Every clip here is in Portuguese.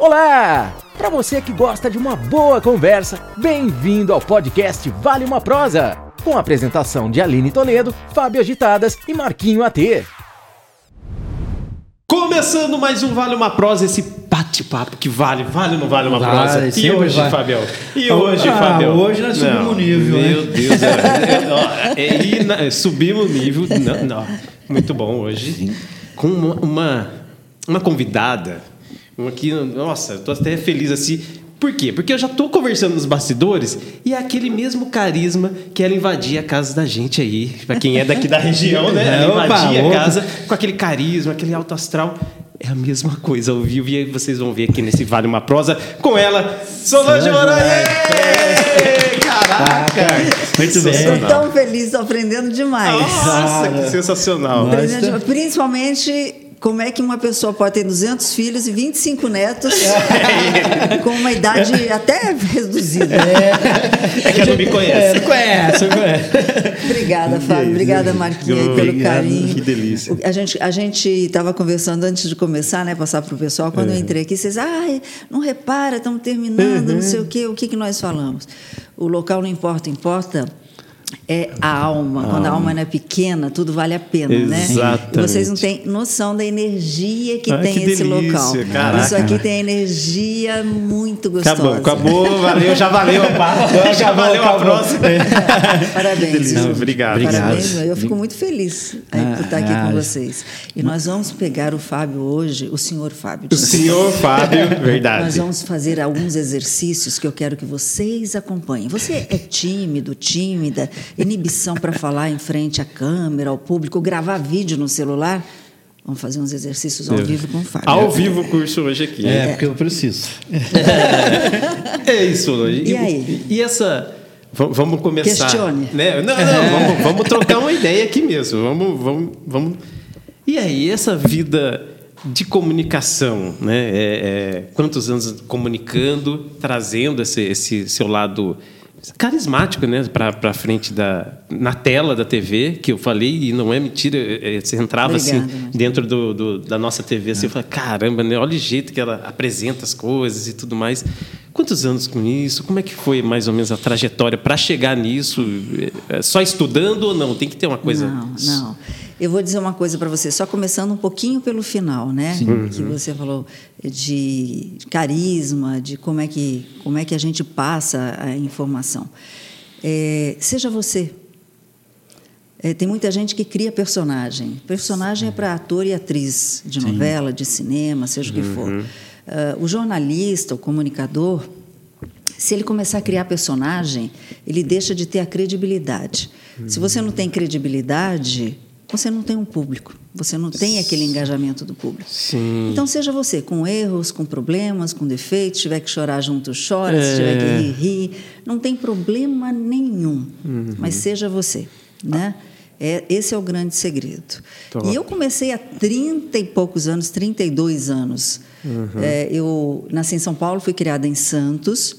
Olá! Para você que gosta de uma boa conversa, bem-vindo ao podcast Vale uma Prosa, com a apresentação de Aline Toledo, Fábio Agitadas e Marquinho AT. Começando mais um Vale uma Prosa, esse bate-papo que vale, vale ou não vale uma Vale, prosa? E hoje, vale. Fabião? E Ah, hoje, ah, Fabião? hoje nós subimos Não, o nível, Meu né? Deus, é, é, é, é, subimos o nível. Não, não, muito bom hoje. Com uma, uma, uma convidada, uma que, nossa, eu tô até feliz assim. Por quê? Porque eu já tô conversando nos bastidores e é aquele mesmo carisma que ela invadia a casa da gente aí. Pra quem é daqui da região, né? Ela Opa, invadia a casa com aquele carisma, aquele alto astral. É a mesma coisa ao vivo e aí vocês vão ver aqui nesse Vale uma Prosa com ela, Solange Moraes! Caraca! Muito Estou bem. Sensacional. tão feliz, estou aprendendo demais. Nossa, que sensacional! Nós Aprendendo demais. Principalmente como é que uma pessoa pode ter 200 filhos e 25 netos com uma idade até reduzida. É que ela não me É, conhece. não conhece, conhece. Obrigada, Fábio. Obrigada, Marquinhos, pelo Obrigado, carinho. que delícia. A gente a gente estava conversando antes de começar, né? Passar para o pessoal. Quando eu É. entrei aqui, vocês, ai, não repara, estamos terminando, Uhum. não sei o quê. O que, que nós falamos? O local não importa, importa é a alma. Quando a alma não é pequena, tudo vale a pena, né? Exatamente. E vocês não têm noção da energia que tem que esse delícia, local. caraca. Isso aqui tem energia muito gostosa. Acabou, acabou, valeu, já valeu a parte, já Acabou, valeu a acabou. próxima. Parabéns. delícia, viu? obrigado. Parabéns. Obrigado. Eu fico muito feliz aí, por estar aqui Ah, com ah, vocês. E nós vamos pegar o Fábio hoje, o senhor Fábio. O senhor Fábio, Nós verdade. vamos fazer alguns exercícios que eu quero que vocês acompanhem. Você é tímido, tímida, inibição para falar em frente à câmera, ao público, gravar vídeo no celular? Vamos fazer uns exercícios ao vivo com o Fábio. Ao vivo o curso hoje aqui. É, porque eu preciso. É isso, Logi. E aí? E essa. va- Vamos começar. Questione. Né? Não, não, vamos, vamos trocar uma ideia aqui mesmo. Vamos, vamos, vamos. E aí, essa vida de comunicação, né? É, é, quantos anos comunicando, trazendo esse, esse seu lado carismático, né? Para frente da. na tela da TV, que eu falei, e não é mentira, é, é, você entrava Obrigada, assim dentro do, do- da nossa TV, assim, eu falei, caramba, né? olha o jeito que ela apresenta as coisas e tudo mais. Quantos anos com isso? Como é que foi mais ou menos a trajetória para chegar nisso? É Só estudando ou não? Tem que ter uma coisa. Não, não. Eu vou dizer uma coisa para você, só começando um pouquinho pelo final, né? Que você falou de carisma, de como é que, como é que a gente passa a informação. É, seja você. É, tem muita gente que cria personagem. Personagem é para ator e atriz de novela, de cinema, seja o que for. Ah, o jornalista, o comunicador, se ele começar a criar personagem, ele deixa de ter a credibilidade. Se você não tem credibilidade, você não tem um público. Você não tem aquele engajamento do público. Sim. Então seja você, com erros, com problemas, com defeitos, se tiver que chorar junto, chora, se tiver que rir, ri. Não tem problema nenhum. Mas seja você, né? É, esse é o grande segredo. Top. E eu comecei há 30 e poucos anos, 32 anos. É, eu nasci em São Paulo, fui criada em Santos.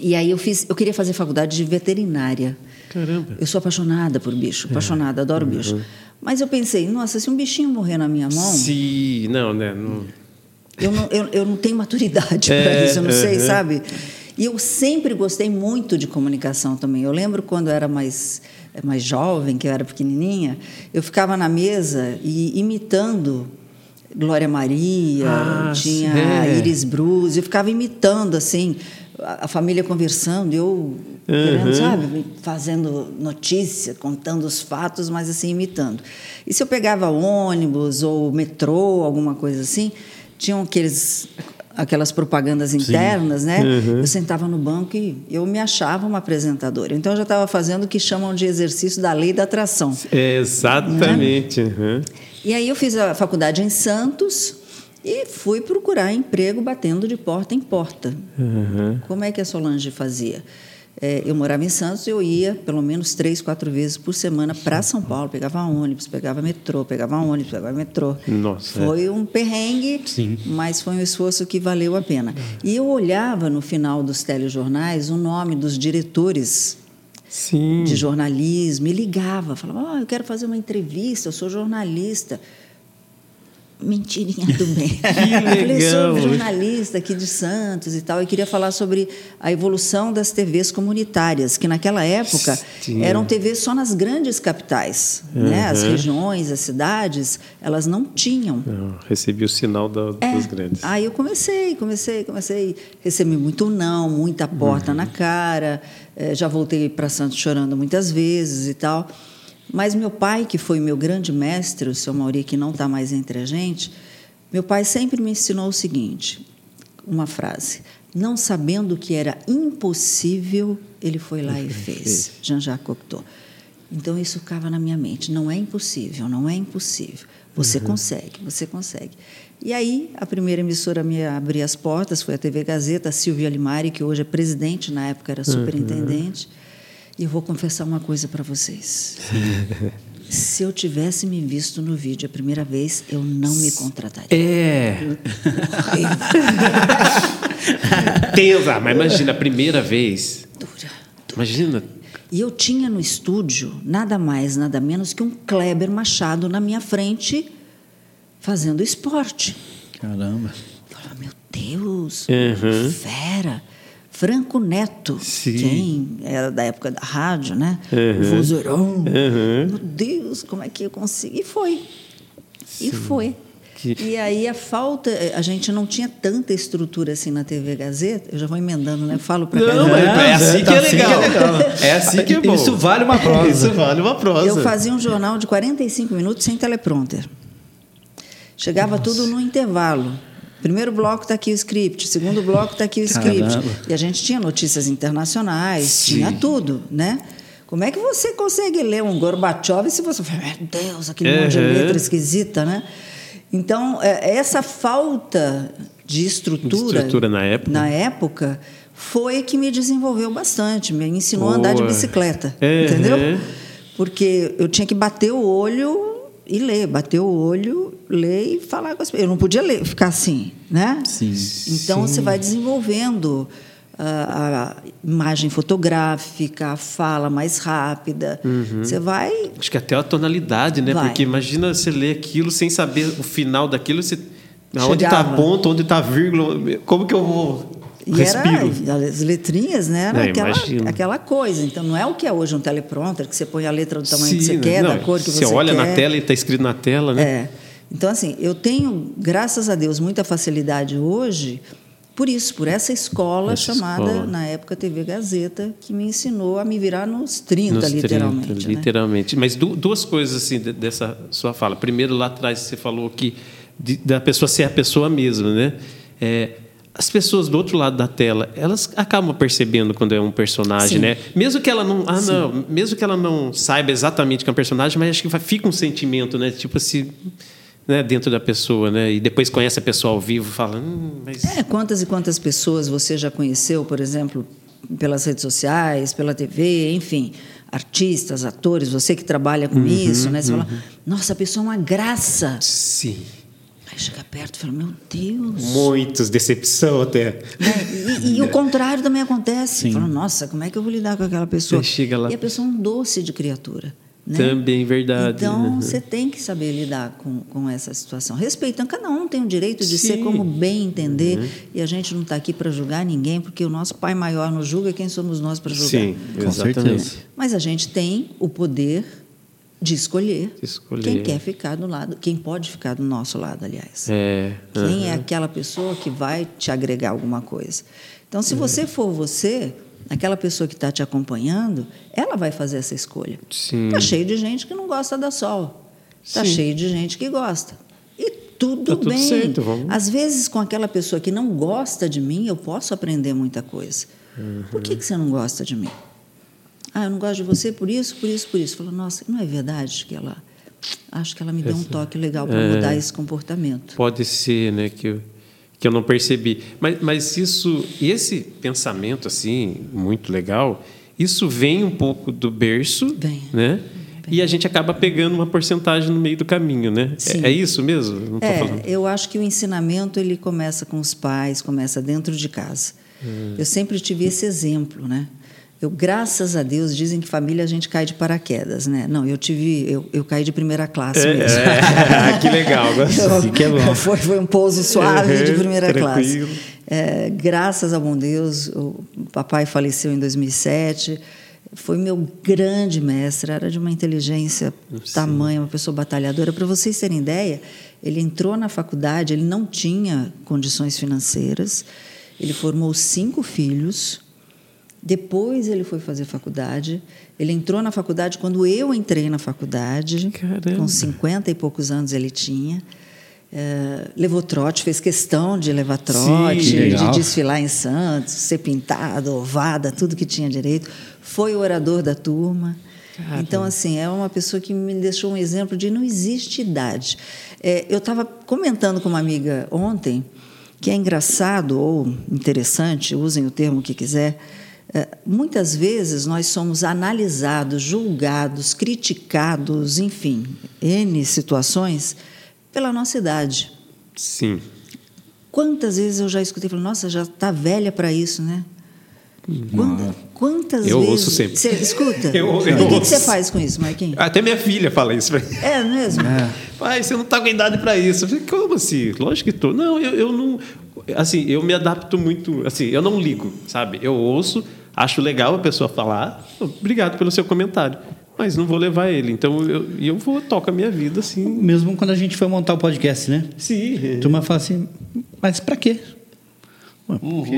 E aí eu fiz, eu queria fazer faculdade de veterinária. Caramba. Eu sou apaixonada por bicho, apaixonada, adoro bicho. Mas eu pensei, nossa, se um bichinho morrer na minha mão, Sim, não, né? Não... eu não, eu, eu não tenho maturidade para É, isso, eu não sei, aham. sabe? E eu sempre gostei muito de comunicação também. Eu lembro quando eu era mais, mais jovem, que eu era pequenininha, eu ficava na mesa e imitando Glória Maria, Ah, tinha é. Iris Bruce, eu ficava imitando, assim, a, família conversando, eu, querendo, sabe, fazendo notícia, contando os fatos, mas assim, imitando. E se eu pegava ônibus ou metrô, alguma coisa assim, tinham aqueles aquelas propagandas internas, né? Eu sentava no banco e eu me achava uma apresentadora. Então eu já estava fazendo o que chamam de exercício da lei da atração. Exatamente. uhum. E aí eu fiz a faculdade em Santos e fui procurar emprego batendo de porta em porta. Como é que a Solange fazia? É, eu morava em Santos, eu ia pelo menos três, quatro vezes por semana para São Paulo, pegava ônibus, pegava metrô, pegava ônibus, pegava metrô. Nossa, Foi um perrengue, Sim. mas foi um esforço que valeu a pena. E eu olhava no final dos telejornais o nome dos diretores Sim. de jornalismo e ligava, falava: "Ah, eu quero fazer uma entrevista, eu sou jornalista". Mentirinha do bem. Que Eu legal. sou jornalista aqui de Santos e tal, e queria falar sobre a evolução das TVs comunitárias, que naquela época Tinha. eram TVs só nas grandes capitais. Né? As regiões, as cidades, elas não tinham. Não, recebi o sinal da- É, dos grandes. Aí eu comecei, comecei, comecei. Recebi muito não, muita porta Uhum. na cara. eh, já voltei para Santos chorando muitas vezes e tal. Mas meu pai, que foi meu grande mestre, o seu Mauri, que não está mais entre a gente, meu pai sempre me ensinou o seguinte: uma frase. Não sabendo que era impossível, ele foi lá e fez. Jean-Jacques Cocteau. Então isso ficava na minha mente. Não é impossível, não é impossível. Você consegue, você consegue. E aí, a primeira emissora a me abrir as portas foi a TV Gazeta, a Silvia Limari, que hoje é presidente, na época era superintendente. E eu vou confessar uma coisa para vocês. Se eu tivesse me visto no vídeo a primeira vez, eu não me contrataria. É. Tensa, mas imagina, a primeira vez. Dura. Imagina. E eu tinha no estúdio nada mais, nada menos que um Kleber Machado na minha frente fazendo esporte. Caramba. Eu falava, meu Deus, Uhum. fera. Franco Neto, Sim. quem era da época da rádio, né? Uhum. Vozeirão. Uhum. Meu Deus, como é que eu consegui? E foi. E foi. Que- E aí a falta, a gente não tinha tanta estrutura assim na TV Gazeta. Eu já vou emendando, né? Falo para Não, mas é assim que é legal. É assim que é bom. Isso vale uma prosa. Isso vale uma prosa. Eu fazia um jornal de 45 minutos sem teleprompter. Chegava tudo no intervalo. Primeiro bloco está aqui o script, segundo bloco está aqui o script. Caramba. E a gente tinha notícias internacionais, Sim. tinha tudo, né? Como é que você consegue ler um Gorbachev se você fala, meu Deus, aquele monte de Uhum. letra esquisita, né? Então, é, essa falta de estrutura, Estrutura na época. na época, foi que me desenvolveu bastante, me ensinou a andar de Boa. bicicleta, Uhum. entendeu? Porque eu tinha que bater o olho e ler, bater o olho, ler e falar com as pessoas. Eu não podia ler, ficar assim, né? Sim. Então você vai desenvolvendo a, a imagem fotográfica, a fala mais rápida. Você vai. Acho que até a tonalidade, né? Vai. Porque imagina você ler aquilo sem saber o final daquilo, você... onde está ponto, onde está vírgula, como que eu vou E respiro? era, as letrinhas, né? Era É, aquela, imagino. aquela coisa. Então, não é o que é hoje um teleprompter, que você põe a letra do tamanho que Sim, você quer, não, da cor que você, Você olha quer. na tela e está escrito na tela, né? É. Então, assim, eu tenho, graças a Deus, muita facilidade hoje por isso, por essa escola Essa chamada, escola. na época, TV Gazeta, que me ensinou a me virar nos 30, Nos 30, literalmente. né? literalmente. Mas du- duas coisas assim de- dessa sua fala. Primeiro, lá atrás você falou que de- da pessoa ser a pessoa mesma, né? É, as pessoas do outro lado da tela, elas acabam percebendo quando é um personagem, Sim. né? Mesmo que ela não, ah, não, mesmo que ela não saiba exatamente que é um personagem, mas acho que fica um sentimento, né? Tipo assim, né? Dentro da pessoa, né? E depois conhece a pessoa ao vivo, e fala, hum, mas É, quantas e quantas pessoas você já conheceu, por exemplo, pelas redes sociais, pela TV, enfim, artistas, atores, você que trabalha com isso, né? Você fala, nossa, a pessoa é uma graça. sim, Aí chega perto e fala, meu Deus. muitos decepção até. Né? E, e o contrário também acontece. Fala, nossa, como é que eu vou lidar com aquela pessoa? Você chega lá- E a pessoa é um doce de criatura. Né? Também verdade. Então, né? você tem que saber lidar com, com essa situação. Respeitando, cada um tem o direito de ser Sim. como bem entender. E a gente não está aqui para julgar ninguém, porque o nosso pai maior nos julga, quem somos nós para julgar? Sim, Com exatamente. certeza. Mas a gente tem o poder de escolher, escolher. quem quer ficar do lado, quem pode ficar do nosso lado, aliás. É. Quem é aquela pessoa que vai te agregar alguma coisa? Então, se você for você, aquela pessoa que está te acompanhando, ela vai fazer essa escolha. Está cheio de gente que não gosta da sol. Está cheio de gente que gosta. E tudo Tá tudo bem. certo, vamos. Às vezes, com aquela pessoa que não gosta de mim, eu posso aprender muita coisa. Por que, que você não gosta de mim? Ah, eu não gosto de você por isso, por isso, por isso. Fala, nossa, não é verdade que ela. Acho que ela me deu um toque legal para É. mudar esse comportamento. Pode ser, né, que eu, que eu não percebi. Mas, mas isso, esse pensamento assim muito legal, isso vem um pouco do berço, Vem. né? E a gente acaba pegando uma porcentagem no meio do caminho, né? É, é isso mesmo? É, falando. eu acho que o ensinamento ele começa com os pais, começa dentro de casa. Hum. Eu sempre tive esse exemplo, né? Eu, graças a Deus, dizem que família a gente cai de paraquedas, né? Não, eu tive, eu, eu caí de primeira classe mesmo. É, que legal. Eu- que é bom. Foi, foi um pouso suave de Uhum, primeira tranquilo. classe. É, graças ao bom Deus, o papai faleceu em 2007. Foi meu grande mestre, era de uma inteligência tamanha, uma pessoa batalhadora. Para vocês terem ideia, ele entrou na faculdade, ele não tinha condições financeiras, ele formou cinco filhos, depois ele foi fazer faculdade. Ele entrou na faculdade quando eu entrei na faculdade. Caramba. Com 50 e poucos anos ele tinha. É, levou trote, fez questão de levar trote, Sim, de desfilar em Santos, ser pintado, ovada, tudo que tinha direito. Foi o orador da turma. Então, assim, é uma pessoa que me deixou um exemplo de não existe idade. É, eu estava comentando com uma amiga ontem que é engraçado ou interessante, usem o termo que quiser, muitas vezes nós somos analisados, julgados, criticados, enfim, N situações, pela nossa idade. Sim. Quantas vezes eu já escutei falando, nossa, já está velha para isso, né? Quanta- quantas Eu vezes. ouço sempre. Você escuta? Eu- eu e o que você faz com isso, Marquinhos? Até minha filha fala isso pra mim. É mesmo? Pai, você não tá com idade para isso. Eu falei, como assim? Lógico que tô. Não, eu, eu não. Assim, eu me adapto muito. Assim, eu não ligo, sabe? Eu ouço, acho legal a pessoa falar. Obrigado pelo seu comentário. Mas não vou levar ele. Então eu, eu vou, toco a minha vida assim. Mesmo quando a gente foi montar o podcast, né? Sim. A turma fala assim, mas pra quê? Porque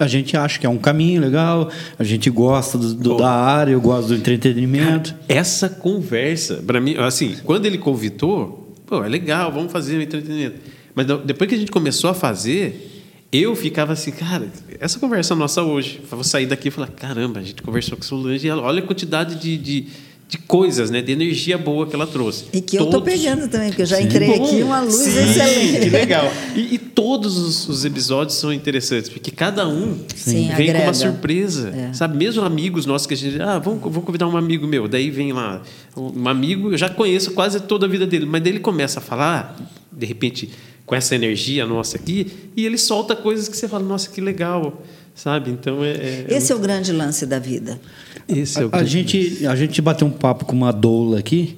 a- a gente acha que é um caminho legal, a gente gosta do- do- da área, eu gosto do entretenimento. Essa conversa, para mim, assim, quando ele convidou, pô, é legal, vamos fazer um entretenimento. Mas depois que a gente começou a fazer, eu ficava assim, cara, essa conversa nossa hoje, eu vou sair daqui e falar, caramba, a gente conversou com Solange, e ela- olha a quantidade de, de, de coisas, né, de energia boa que ela trouxe. E que eu estou Todos- pegando também, porque eu já entrei Bom, aqui uma luz sim, excelente. Que legal. E, e todos os, os episódios são interessantes, porque cada um Sim, vem agrega. com uma surpresa. É. Sabe, mesmo amigos nossos que a gente. Ah, vamos, vou convidar um amigo meu. Daí vem lá, um amigo, eu já conheço quase toda a vida dele, mas daí ele começa a falar, de repente, com essa energia nossa aqui, e ele solta coisas que você fala, nossa, que legal. Sabe? Então é. é- Esse é o grande lance da vida. esse é o A, a grande- gente, a gente bateu um papo com uma doula aqui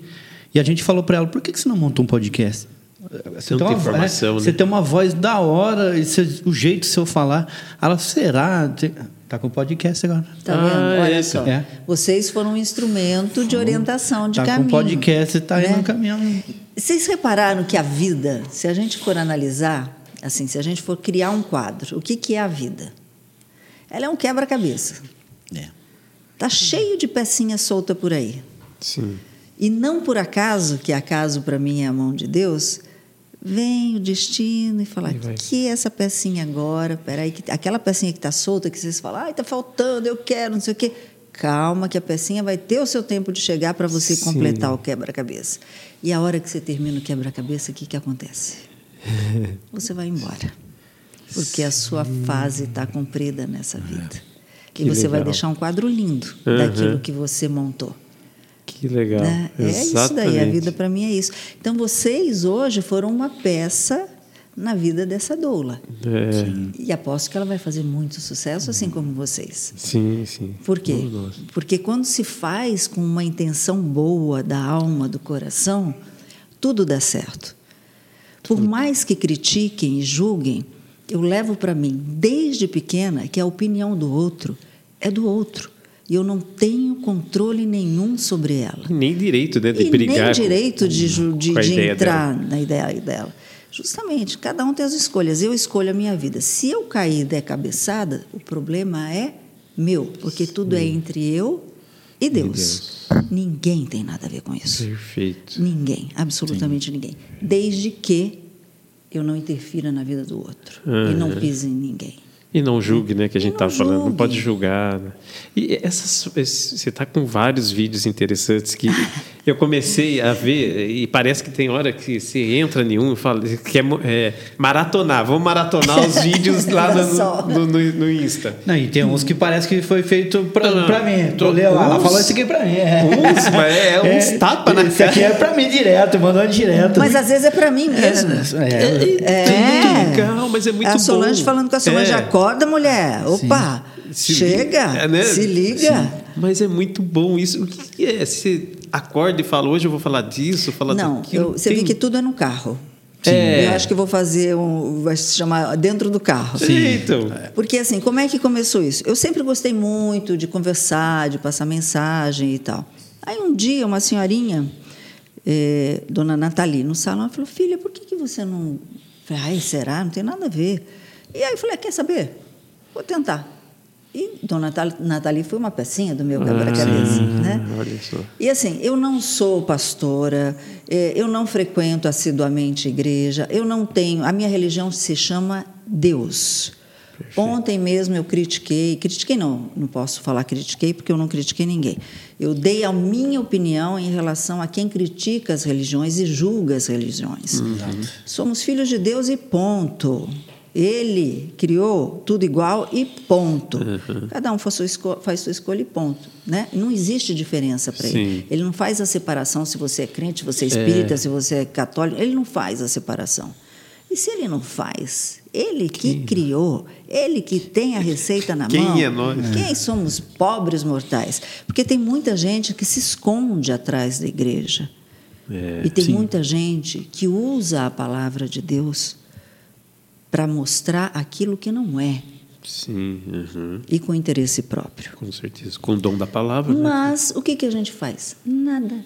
e a gente falou pra ela, por que, que você não montou um podcast? Você Tanta tem, uma, informação, é, né? você tem uma voz da hora, e você- o jeito seu falar. Ela, será? Tem- Tá com podcast agora. Tá Ah, vendo? Olha é, só. é. Vocês foram um instrumento de orientação de tá caminho. com podcast e tá né? indo caminhando. Vocês repararam que a vida, se a gente for analisar, assim, se a gente for criar um quadro, o que, que é a vida? Ela é um quebra-cabeça. É. Tá cheio de pecinha solta por aí. Sim. E não por acaso, que acaso para mim é a mão de Deus, vem o destino e fala: E vai. que é essa pecinha agora? Peraí, que aquela pecinha que está solta, que vocês falam, ai, está faltando, eu quero, não sei o quê. Calma, que a pecinha vai ter o seu tempo de chegar para você Sim. completar o quebra-cabeça. E a hora que você termina o quebra-cabeça, o que, que acontece? Você vai embora. Porque a sua fase está cumprida nessa vida. Que e você vai legal. deixar um quadro lindo Uhum. daquilo que você montou. Que legal. Né? É isso daí, a vida para mim é isso. Então vocês hoje foram uma peça na vida dessa doula. É, E aposto que ela vai fazer muito sucesso, assim como vocês. sim, sim. Por quê? Porque quando se faz com uma intenção boa da alma, do coração, tudo dá certo. Por mais que critiquem e julguem, eu levo para mim, desde pequena, que a opinião do outro é do outro. E eu não tenho controle nenhum sobre ela. Nem direito né, de e brigar. nem com- direito de, de, com a de ideia entrar na ideia dela. Justamente, cada um tem as escolhas. Eu escolho a minha vida. Se eu cair e der cabeçada, o problema é meu, porque tudo é entre eu e Deus. Ninguém tem nada a ver com isso. Perfeito. Ninguém, absolutamente ninguém. Desde que eu não interfira na vida do outro e não pise em ninguém. E não julgue, né? Que a gente estava falando. Não pode julgar. né? E essas, você está com vários vídeos interessantes que eu comecei a ver e parece que tem hora que você entra em um e fala que é, é, maratonar. Vamos maratonar os vídeos lá no, no, no- no Insta. Não, e tem uns que parece que foi feito pra, Não, pra mim. tô- leu, ela falou isso aqui pra mim. É. Uns, mas é, uns tapa na aqui cara. é pra mim direto, mandou direto. Mas às vezes é para mim mesmo. É, É, É. muito legal, mas é muito a Solange bom. falando com a Solange É. Acorda, mulher. Opa, Se chega, liga, né? se liga. Sim. Mas é muito bom isso. O que é? Você acorda e fala, hoje eu vou falar disso, falar Não, daquilo. eu- você Tem- vê que tudo é no carro. É. Eu acho que vou fazer um. Vai se chamar dentro do carro. Sim. Então, Porque assim, como é que começou isso? Eu sempre gostei muito de conversar, de passar mensagem e tal. Aí um dia uma senhorinha, eh, dona Nathalie, no salão, falou: Filha, por que, que você não. Ai, será? Não tem nada a ver. E aí eu falei: "Ah, Quer saber? Vou tentar. E dona Nathalie- foi uma pecinha do meu quebra-cabeça. né? olha só. E assim, eu não sou pastora, eh, eu não frequento assiduamente igreja, eu não tenho. A minha religião se chama Deus. Ontem mesmo eu critiquei, critiquei não, não posso falar critiquei porque eu não critiquei ninguém. Eu dei a minha opinião em relação a quem critica as religiões e julga as religiões. Somos filhos de Deus e ponto. Ele criou tudo igual e ponto. Cada um faz sua, esco- faz sua escolha e ponto. Né? Não existe diferença para ele. Ele não faz a separação se você é crente, se você é espírita, se você é católico. Ele não faz a separação. E se ele não faz? Ele que criou, ele que tem a receita na Quem mão. é nós? Quem somos pobres mortais? Porque tem muita gente que se esconde atrás da igreja. É, e tem sim. muita gente que usa a palavra de Deus para mostrar aquilo que não é Sim, uhum, e com interesse próprio. com certeza. Com o dom da palavra, né? Mas o que, que a gente faz? Nada.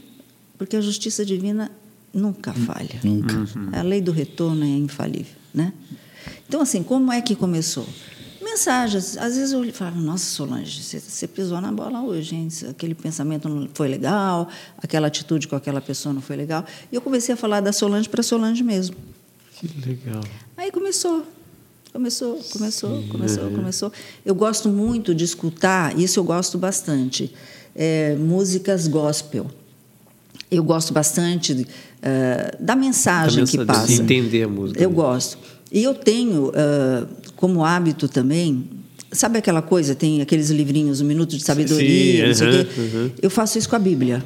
Porque a justiça divina nunca falha. Nunca. A lei do retorno é infalível, né? Então, assim, como é que começou? Mensagens. Às vezes eu falo, nossa, Solange, você, você pisou na bola hoje, hein? Aquele pensamento não foi legal, aquela atitude com aquela pessoa não foi legal. E eu comecei a falar da Solange para Solange mesmo. Que legal. Aí começou. Começou, começou, começou, começou. Eu gosto muito de escutar, isso eu gosto bastante, é, músicas gospel. Eu gosto bastante eh, da mensagem que passa. de entender a música. Eu gosto. E eu tenho eh, como hábito também, sabe aquela coisa, tem aqueles livrinhos, um minuto de sabedoria, Sim, não sei o quê? aham. Eu faço isso com a Bíblia.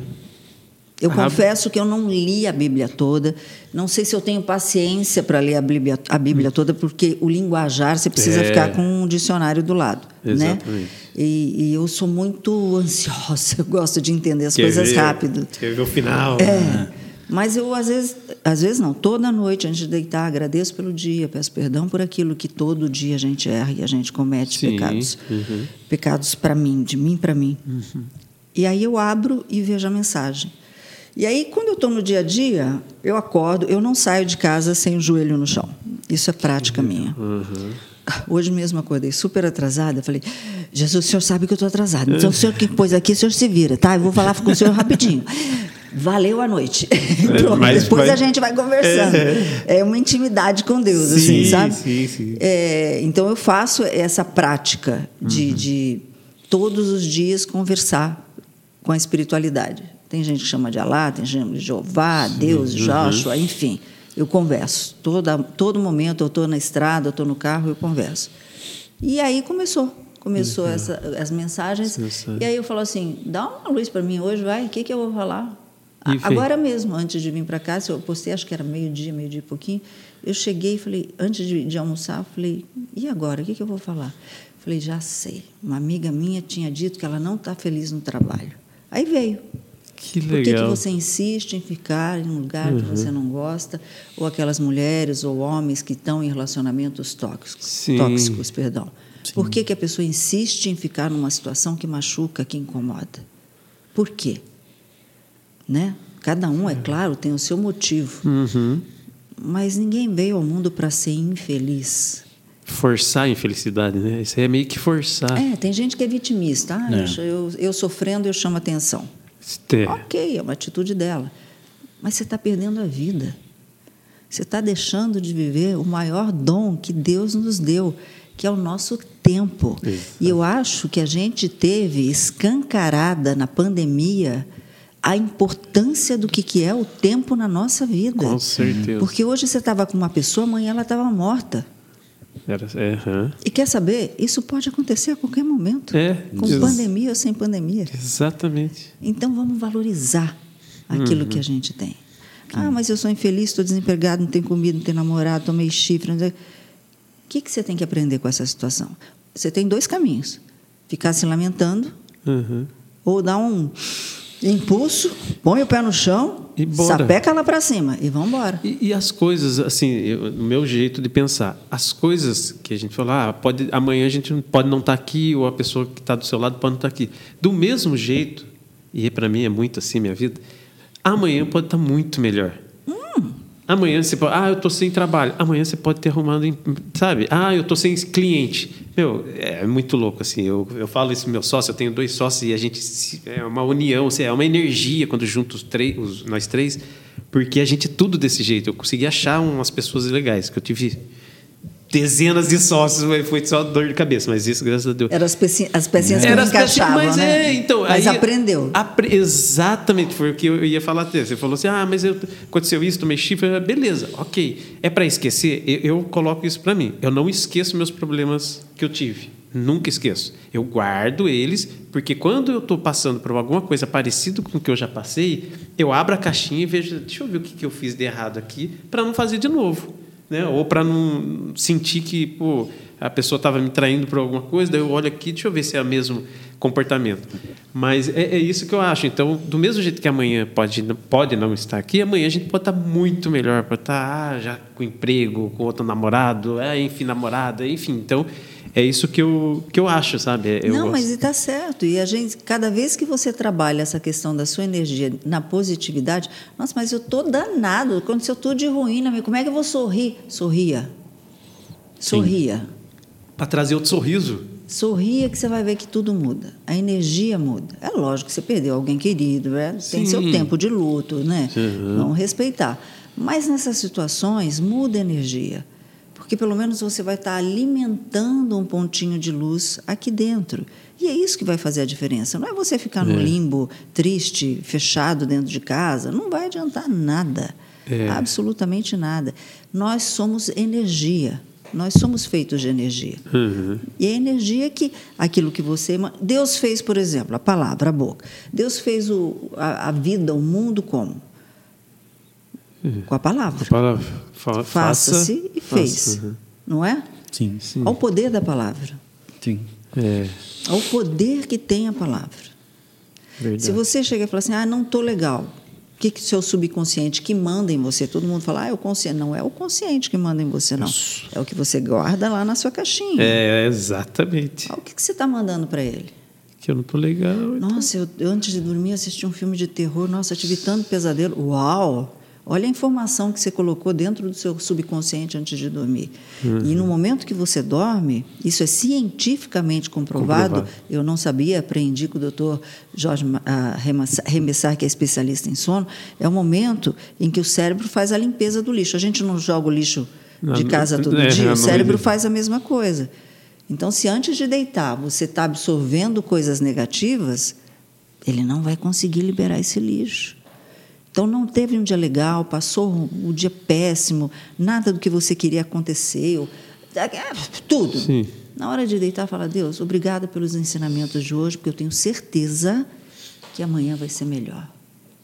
Eu Ah, confesso que eu não li a Bíblia toda. Não sei se eu tenho paciência para ler a Bíblia, a Bíblia toda, porque o linguajar você precisa É. ficar com um dicionário do lado, Exatamente. né? E, e eu sou muito ansiosa. Eu gosto de entender as Quer coisas ver- rápido. Quer ver o final? É. Mas eu, às vezes, às vezes não, toda noite, antes de deitar, agradeço pelo dia, peço perdão por aquilo que todo dia a gente erra e a gente comete Sim, pecados. uhum. Pecados para mim, de mim para mim. Uhum. E aí eu abro e vejo a mensagem. E aí, quando eu estou no dia a dia, eu acordo, eu não saio de casa sem o joelho no chão. Isso é prática minha. Uhum. Hoje mesmo acordei super atrasada. Falei, Jesus, o senhor sabe que eu estou atrasada. Então, o senhor que pôs aqui, o senhor se vira, tá? Eu vou falar com o senhor rapidinho. Valeu a noite. Pronto, mas depois vai- a gente vai conversando. É uma intimidade com Deus, assim, Sim, sabe? sim, sim. É, então, eu faço essa prática de, de todos os dias conversar com a espiritualidade. Tem gente que chama de Alá, tem gente de Jeová, Deus, Joshua, enfim. Eu converso. Toda, todo momento eu estou na estrada, eu estou no carro, eu converso. E aí começou. Começou essa, as mensagens. E aí eu falo assim: dá uma luz para mim hoje, vai, o que, que eu vou falar? E fez. Agora mesmo, antes de vir para cá, eu postei, acho que era meio-dia, meio-dia e pouquinho. Eu cheguei e falei, antes de, de almoçar, falei: e agora? O que, que eu vou falar? Falei: já sei. Uma amiga minha tinha dito que ela não está feliz no trabalho. Aí veio. Que Por que, que legal. você insiste em ficar em um lugar que você não gosta? Ou aquelas mulheres ou homens que estão em relacionamentos tóxicos, Sim. tóxicos perdão. Por que, que a pessoa insiste em ficar numa situação que machuca, que incomoda? Por quê? Né? Cada um, é claro, tem o seu motivo. Uhum. Mas ninguém veio ao mundo para ser infeliz. Forçar a infelicidade, né? Isso aí é meio que forçar. É, tem gente que é vitimista. Ah, É. eu, eu sofrendo, eu chamo atenção. É. Ok, é uma atitude dela. Mas você está perdendo a vida. Você está deixando de viver o maior dom que Deus nos deu, que é o nosso tempo. Isso. E eu acho que a gente teve escancarada na pandemia a importância do que, que é o tempo na nossa vida. Com certeza. Porque hoje você estava com uma pessoa, amanhã ela estava morta. Era, é, aham. E quer saber? Isso pode acontecer a qualquer momento. É, Com pandemia ou sem pandemia. Exatamente. Então vamos valorizar aquilo Uhum. que a gente tem. Ah, mas eu sou infeliz, estou desempregado, não tenho comida, não tenho namorado, tomei chifre. Não sei. O que, que você tem que aprender com essa situação? Você tem dois caminhos: ficar se lamentando Uhum. ou dar um impulso, põe o pé no chão, E bora. sapeca lá para cima e vamos embora. E, e as coisas, assim, no meu jeito de pensar, as coisas que a gente fala, ah, pode, amanhã a gente pode não estar aqui, ou a pessoa que está do seu lado pode não estar aqui. Do mesmo jeito, e para mim é muito assim minha vida, amanhã pode estar muito melhor. Amanhã você pode, ah, eu estou sem trabalho. Amanhã você pode ter arrumado, sabe? Ah, eu estou sem cliente. Meu, é muito louco assim. Eu, eu falo isso pro meu sócio, eu tenho dois sócios e a gente é uma união, assim, é uma energia quando juntos os três, os- nós três, porque a gente é tudo desse jeito. Eu consegui achar umas pessoas legais que eu tive dezenas de sócios, foi só dor de cabeça, mas isso graças a Deus. Eram as, peci- as pecinhas que Era não encaixavam, mas né? é, então, mas aí- aprendeu. apre- exatamente, foi o que eu ia falar até. Você falou assim: ah, mas eu, aconteceu isso, tomei chifre. Beleza, ok. É para esquecer? Eu, eu coloco isso para mim. Eu não esqueço meus problemas que eu tive. Nunca esqueço. Eu guardo eles, porque quando eu estou passando por alguma coisa parecida com o que eu já passei, eu abro a caixinha e vejo, deixa eu ver o que, que eu fiz de errado aqui, para não fazer de novo né? Ou para não sentir que pô, a pessoa estava me traindo por alguma coisa, daí eu olho aqui, deixa eu ver se é o mesmo comportamento. Mas é, é isso que eu acho. Então, do mesmo jeito que amanhã pode, pode não estar aqui, amanhã a gente pode estar muito melhor, pode estar ah, já com emprego, com outro namorado, é, enfim, namorada, enfim. Então, é isso que eu, que eu acho, sabe? Eu Não, gosto. mas está certo. E a gente, cada vez que você trabalha essa questão da sua energia na positividade, nossa, mas eu tô danado, aconteceu tudo de ruim na minha. Como é que eu vou sorrir? Sorria. Sorria. Para trazer outro sorriso. Sorria que você vai ver que tudo muda. A energia muda. É lógico que você perdeu alguém querido, né? tem Sim. seu tempo de luto, né? Vamos respeitar. Mas nessas situações, muda a energia. Porque pelo menos você vai estar alimentando um pontinho de luz aqui dentro. E é isso que vai fazer a diferença. Não é você ficar no É. limbo, triste, fechado dentro de casa. Não vai adiantar nada. É. Absolutamente nada. Nós somos energia. Nós somos feitos de energia. Uhum. E a energia que aquilo que você Deus fez, por exemplo, a palavra, a boca. Deus fez o, a, a vida, o mundo como? Com a palavra. A palavra, fa- faça- Faça-se e fez. faça, uhum. Não é? Sim, Olha o poder da palavra. sim. É, Olha o poder que tem a palavra. verdade. Se você chega e fala assim, ah, não estou legal. O que, que o seu subconsciente que manda em você? Todo mundo fala, ah, é o consciente. Não é o consciente que manda em você, não. É o que você guarda lá na sua caixinha. É, exatamente. Olha o que, que você está mandando para ele. Que eu não tô legal. Nossa, eu, eu antes de dormir assisti um filme de terror. Nossa, eu tive tanto pesadelo. Uau! Olha a informação que você colocou dentro do seu subconsciente antes de dormir. E no momento que você dorme, isso é cientificamente comprovado. Comprovado. Eu não sabia, aprendi com o doutor Jorge Remessar, que é especialista em sono. É o momento em que o cérebro faz a limpeza do lixo. A gente não joga o lixo de casa todo é, dia, não o cérebro existe. faz a mesma coisa. Então, se antes de deitar você está absorvendo coisas negativas, ele não vai conseguir liberar esse lixo. Então, não teve um dia legal, passou um dia péssimo, nada do que você queria aconteceu, é, tudo. Sim. Na hora de deitar, fala: Deus, obrigada pelos ensinamentos de hoje, porque eu tenho certeza que amanhã vai ser melhor.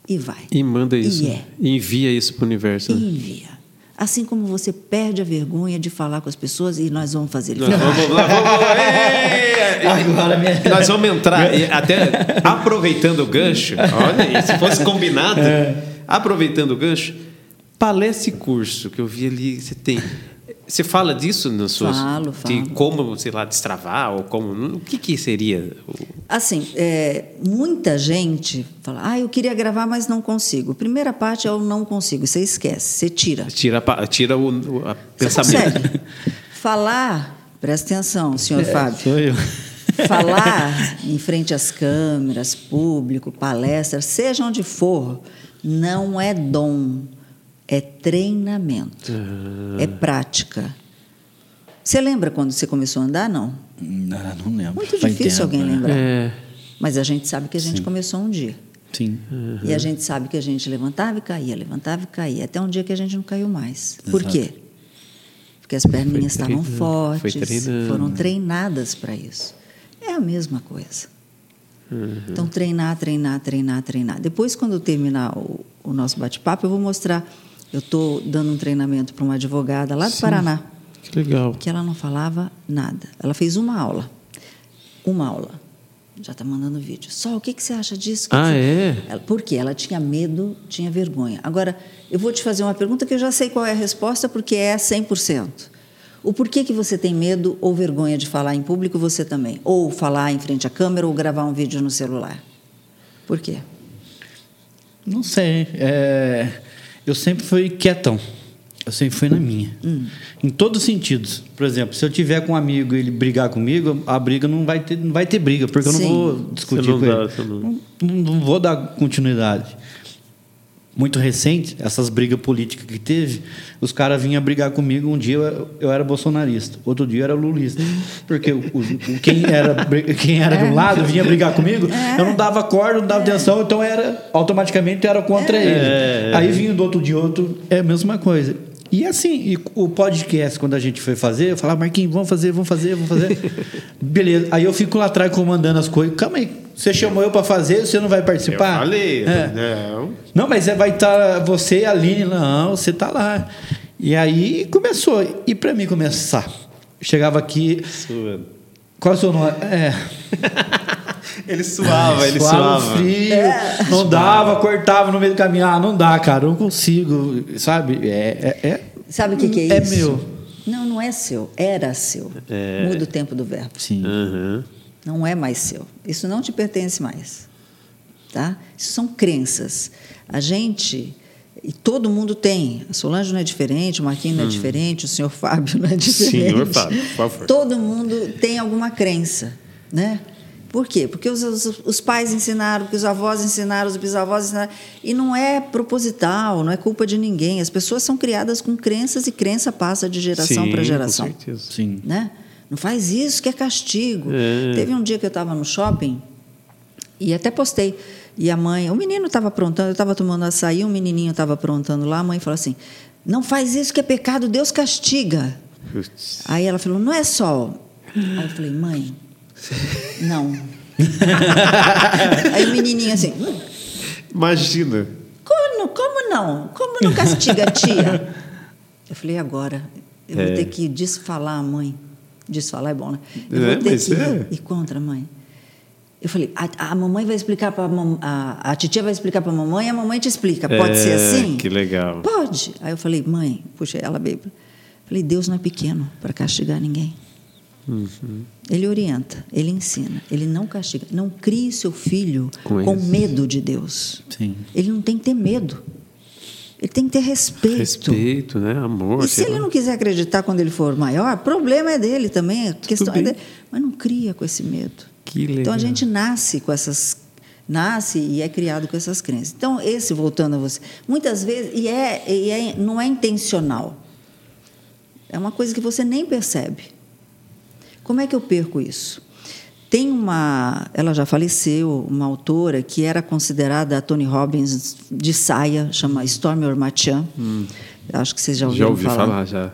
E vai. E manda isso. E é. E envia isso para o universo. E né? envia. Assim como você perde a vergonha de falar com as pessoas, e nós vamos fazer ele Nós vamos, nós vamos, Ei! Agora minha- nós vamos entrar, até aproveitando o gancho, olha aí, se fosse combinado, aproveitando o gancho, palestra e curso que eu vi ali, você tem. Você fala disso nas suas. Falo, De falo. como, sei lá, destravar, ou como. O que, que seria? Assim, é, muita gente fala, ah, eu queria gravar, mas não consigo. Primeira parte é o não consigo, você esquece, você tira. Tira, tira o, o pensamento. consegue. Falar, presta atenção, senhor Fábio. Sou eu. Falar em frente às câmeras, público, palestras, seja onde for, não é dom, é treinamento, é prática. Você lembra quando você começou a andar? Não. Não, não lembro. Muito Faz difícil tempo, alguém né? lembrar. É. Mas a gente sabe que a gente começou um dia. Sim. E a gente sabe que a gente levantava e caía, levantava e caía, até um dia que a gente não caiu mais. Por Exato. quê? Porque as perninhas Foi estavam fortes, foram treinadas para isso. É a mesma coisa. Então, treinar, treinar, treinar, treinar. Depois, quando terminar o, o nosso bate-papo, eu vou mostrar. Eu estou dando um treinamento para uma advogada lá do Paraná. Que legal. que ela não falava nada. Ela fez uma aula. Uma aula. Já está mandando vídeo. Só o que, que você acha disso? Que Ah, que- é? Ela- Por quê? Ela tinha medo, tinha vergonha. Agora, eu vou te fazer uma pergunta que eu já sei qual é a resposta, porque é 100%. O porquê que você tem medo ou vergonha de falar em público, você também? Ou falar em frente à câmera ou gravar um vídeo no celular? Por quê? Não sei. é, eu sempre fui quietão. Eu sempre fui na minha. Em todos os sentidos. Por exemplo, se eu tiver com um amigo e ele brigar comigo, a briga não vai ter, não vai ter briga, porque eu não Sim. vou discutir não com dá, ele. Não, não- não vou dar continuidade. Muito recente, essas brigas políticas que teve, os caras vinham brigar comigo. Um dia eu, eu era bolsonarista, outro dia eu era lulista. Porque o, o- quem era, quem era de um lado vinha brigar comigo, eu não dava corda, não dava atenção, então era automaticamente eu era contra ele. Aí vinha do outro dia outro, é a mesma coisa. E assim, e o podcast, quando a gente foi fazer, eu falava, Marquinhos, vamos fazer, vamos fazer, vamos fazer. Beleza. Aí eu fico lá atrás comandando as coisas. Calma aí, você chamou eu para fazer, você não vai Eu participar? falei. É. Não. Não, mas é, vai estar você e a Aline. Não, você tá lá. E aí começou. E para mim começar? Chegava aqui. Sua. Qual é o seu nome? É. Ele suava, ele suava suava. frio. Não dava, cortava no meio do caminho. Ah, não dá, cara, eu não consigo. Sabe? É. é, é Sabe o que, que é, É isso? meu. Não, não é seu. Era seu. Muda o tempo do verbo. sim. Aham. Não é mais seu. Isso não te pertence mais. Tá? Isso são crenças. A gente, e todo mundo tem. A Solange não é diferente, o Marquinhos não é diferente, o senhor Fábio não é diferente. Senhor Fábio, por favor. Todo mundo tem alguma crença, né? Por quê? Porque os, os, os pais ensinaram, porque os avós ensinaram, os bisavós ensinaram. E não é proposital, não é culpa de ninguém. As pessoas são criadas com crenças e crença passa de geração para com geração certeza. Sim. né? Não faz isso que é castigo. É. Teve um dia que eu estava no shopping e até postei. E a mãe, o menino estava aprontando, eu estava tomando açaí, um menininho estava aprontando lá, a mãe falou assim: não faz isso que é pecado, Deus castiga. Putz. Aí ela falou: não é só. Aí eu falei: mãe, não. Aí o menininho assim: "Hum, Imagina. como, como não? Como não castiga, tia? Eu falei, agora, eu É. vou ter que desfalar a mãe. Desfalar é bom, né? Eu É, vou ter que é. ir contra a mãe. Eu falei, a, a mamãe vai explicar para a, a titia vai explicar para a mamãe, a mamãe te explica. Pode ser É, assim? que legal. Pode. Aí eu falei, mãe, puxa, ela veio. Falei, Deus não é pequeno para castigar ninguém. Uhum. Ele orienta, ele ensina, ele não castiga. Não crie seu filho Com com medo de Deus. Sim. Ele não tem que ter medo. Ele tem que ter respeito. Respeito, né? Amor. E se ele lá. não quiser acreditar quando ele for maior, problema é dele também, a questão é dele. Mas não cria com esse medo. Que legal. Então a gente nasce com essas nasce e é criado com essas crenças. Então esse voltando a você, muitas vezes e é, e é não é intencional. É uma coisa que você nem percebe. Como é que eu perco isso? Tem uma, ela já faleceu, uma autora que era considerada a Tony Robbins de saia, chama Stormy Ormachan. Acho que vocês já ouviram Já ouvi falar. falar, já.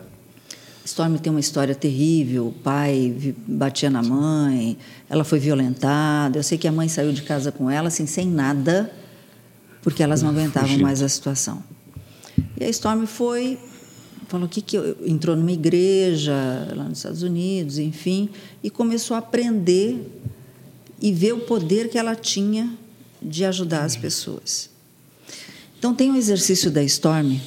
Stormy tem uma história terrível. O pai batia na mãe, ela foi violentada. Eu sei que a mãe saiu de casa com ela, assim, sem nada, porque elas não aguentavam Fugindo. mais a situação. E a Stormy foi, falou que, que eu- entrou numa igreja lá nos Estados Unidos, enfim, e começou a aprender e ver o poder que ela tinha de ajudar as pessoas. Então tem um exercício da Stormy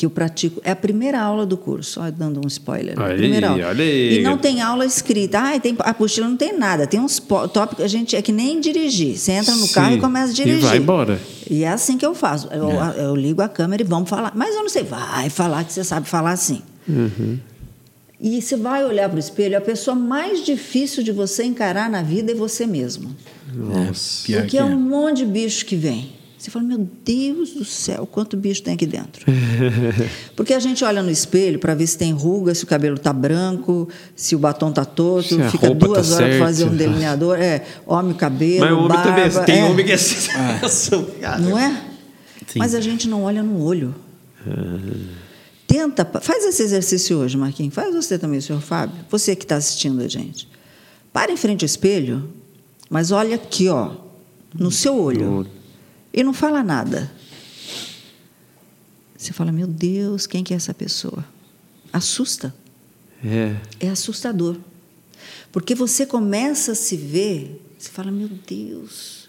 que eu pratico. É a primeira aula do curso, ó, dando um spoiler. né? Aí, primeira aula. olha aí. E não tem aula escrita. Ah, tem, a apostila não tem nada. Tem uns tópicos. A gente é que nem dirigir. Você entra no Sim, carro e começa a dirigir. e vai embora. E é assim que eu faço. Eu, É. eu ligo a câmera e vamos falar. Mas eu não sei. Vai falar que você sabe falar assim. Uhum. E você vai olhar para o espelho, a pessoa mais difícil de você encarar na vida é você mesmo. Nossa. Pior Porque que é é. um monte de bicho que vem. Você fala, meu Deus do céu, quanto bicho tem aqui dentro. Porque a gente olha no espelho para ver se tem ruga, se o cabelo está branco, se o batom está torto, Se fica roupa duas tá horas para fazer um delineador. É, homem, cabelo, Mas o homem barba, também. Tem é. homem que é assim. Não é? Sim. Mas a gente não olha no olho. Tenta, faz esse exercício hoje, Marquinhos. Faz você também, senhor Fábio. Você que está assistindo a gente. Para em frente ao espelho, mas olha aqui, ó, no seu olho. E não fala nada. Você fala, meu Deus, quem que é essa pessoa? Assusta. É. É assustador. Porque você começa a se ver, você fala, meu Deus,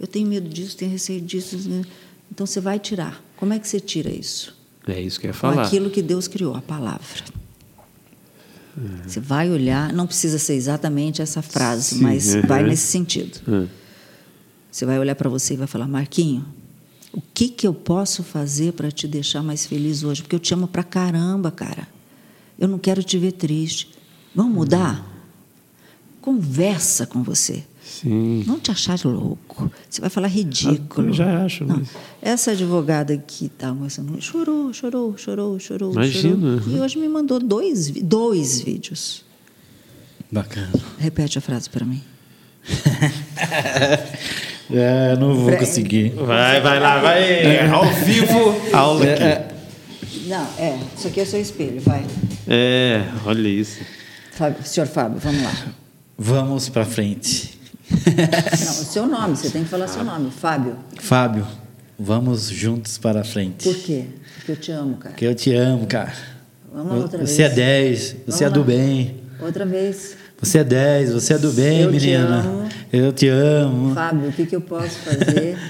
eu tenho medo disso, tenho receio disso. né? Então você vai tirar. Como é que você tira isso? É isso que eu ia Com falar. aquilo que Deus criou, a palavra. Você vai olhar, não precisa ser exatamente essa frase, Sim, mas uhum. vai nesse sentido. Hum. Você vai olhar para você e vai falar: Marquinho, o que, que eu posso fazer para te deixar mais feliz hoje? Porque eu te amo pra caramba, cara. Eu não quero te ver triste. Vamos mudar? Conversa com você. Sim. Não te achar louco. Você vai falar ridículo. Eu já acho, mas- Essa advogada que estava conversando chorou, chorou, chorou, chorou. Imagina. chorou. E hoje me mandou dois, dois vídeos. Bacana. Repete a frase para mim. É, não vou conseguir. Vai, vai lá, vai. Ao vivo, aula aqui. Não, é. Isso aqui é seu espelho, vai. É, olha isso. Fábio, senhor Fábio, vamos lá. Vamos pra frente. Não, o seu nome, você tem que falar seu nome. Fábio. Fábio, vamos juntos para frente. Por quê? Porque eu te amo, cara. Porque eu te amo, cara. Vamos lá outra você é vez. 10, você Vamos é do bem. Outra vez. Você é 10, você é do bem, Eu te menina. amo. Eu te amo. Fábio, o que, que eu posso fazer?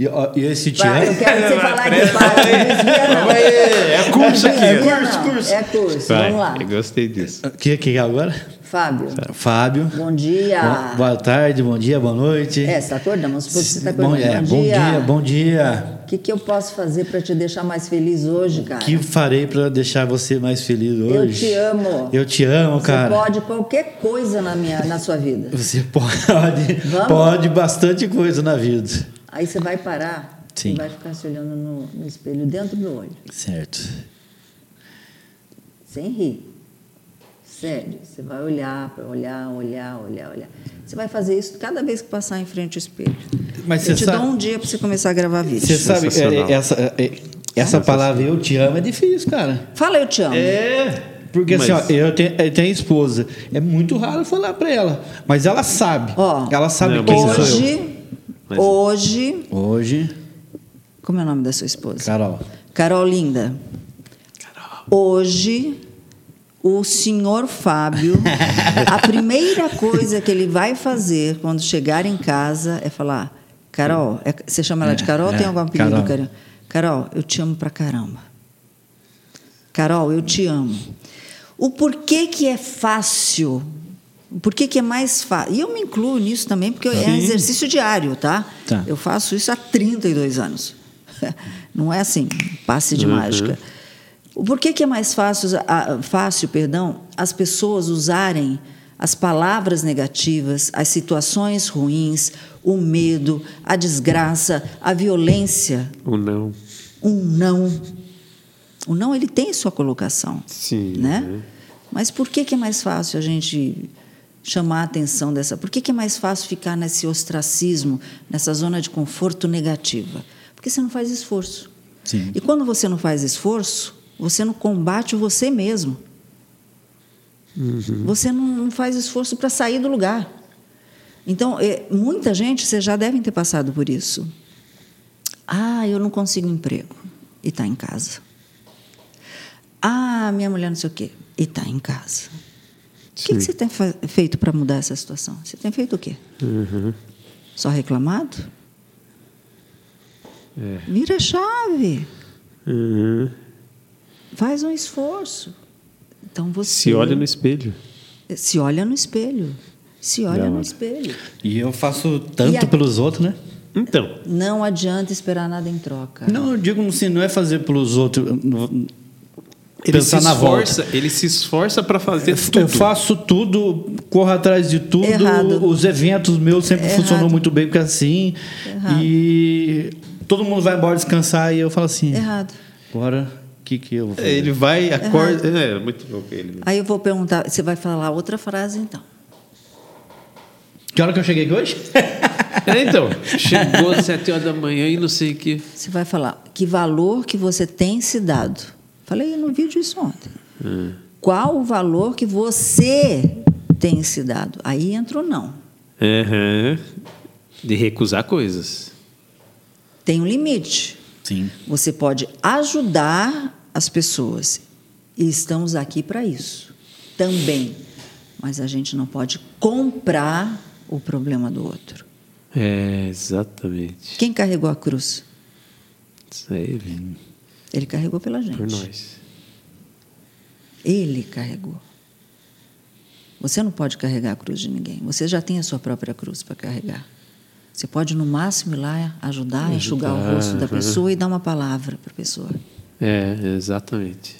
E, e esse te Vai, eu amo. quero você falar de Fábio. Não desvia, não. É curso aqui. desvia, Curso, curso. É curso. Vai, Vamos lá. eu gostei disso. O que, que é agora? Fábio, Fábio. bom dia. Bom- boa tarde, bom dia, boa noite. É, você está acordando? Vamos supor que você está bom, acordando. é, bom dia, bom dia. O que, que eu posso fazer para te deixar mais feliz hoje, cara? O que farei para deixar você mais feliz Eu hoje? te amo. Eu te amo, Você cara. pode qualquer coisa na, minha, na sua vida. Você pode, Vamos? pode bastante coisa na vida. Aí você vai parar Sim. e vai ficar se olhando no, no espelho dentro do olho, Certo. sem rir. Sério, você vai olhar, para olhar, olhar, olhar, olhar. Você vai fazer isso cada vez que passar em frente ao espelho. Mas eu você te sabe- dou um dia para você começar a gravar vídeo. Você sabe, Sensacional. é, essa, é, essa palavra eu te amo é difícil, cara. Fala, eu te amo. É. Porque Mas- assim, ó, eu tenho, eu tenho esposa. É muito raro falar pra ela. Mas ela sabe. Ó, ela sabe Não, quem mas- sou eu. hoje, Mas- hoje, Hoje, como é o nome da sua esposa? Carol. Carol linda. Hoje, o senhor Fábio, a primeira coisa que ele vai fazer quando chegar em casa é falar: Carol, é- você chama ela de Carol? É, Tem algum apelido, Carol. Carol? Carol, eu te amo pra caramba. Carol, eu te amo. O porquê que é fácil? O porquê que é mais fácil? E eu me incluo nisso também, porque é um exercício diário, tá? Tá. Eu faço isso há 32 anos. Não é assim, passe de mágica. O porquê que é mais fácil, a- fácil perdão, as pessoas usarem as palavras negativas, as situações ruins, o medo, a desgraça, a violência, Ou não. um não. O não ele tem sua colocação, Sim. né? Mas por que, que é mais fácil a gente chamar a atenção dessa? Por que, que é mais fácil ficar nesse ostracismo, nessa zona de conforto negativa? Porque você não faz esforço. Sim. E quando você não faz esforço, você não combate você mesmo. Você não, não faz esforço para sair do lugar. Então, é, muita gente, vocês já devem ter passado por isso. Ah, eu não consigo emprego. E está em casa. Ah, minha mulher não sei o quê. E está em casa. O que, que você tem feito para mudar essa situação? Você tem feito o quê? Só reclamado? Vira a chave. Uhum. Faz um esforço. Então você Se olha no espelho. se olha no espelho. Se olha Da no espelho. E eu faço tanto a- pelos outros, né? Então, Não adianta esperar nada em troca. Não, eu digo assim, não é fazer pelos outros. ele pensar se na volta. esforça, ele se esforça para fazer Eu, tudo. eu faço tudo, corro atrás de tudo. Errado. Os eventos meus sempre Errado. funcionou muito bem, porque assim. Errado. E todo mundo vai embora descansar e eu falo assim. Errado. Agora, que, que eu vou fazer? É, Ele vai, acorda. É, muito louco ele. Aí eu vou perguntar, você vai falar outra frase então. Que hora que eu cheguei aqui hoje? É, então, chegou às sete horas da manhã e não sei o que. Você vai falar que valor que você tem se dado. Falei no vídeo isso ontem. Qual o valor que você tem se dado? Aí entra o não. Aham. De recusar coisas. Tem um limite. Sim. Você pode ajudar as pessoas. E estamos aqui para isso. também. Mas a gente não pode comprar o problema do outro. É, exatamente. Quem carregou a cruz? Isso aí, Ele carregou pela gente. por nós. Ele carregou. Você não pode carregar a cruz de ninguém. Você já tem a sua própria cruz para carregar. Você pode, no máximo, ir lá ajudar, a enxugar o Ajudar, rosto da pessoa e dar uma palavra para a pessoa. É, exatamente.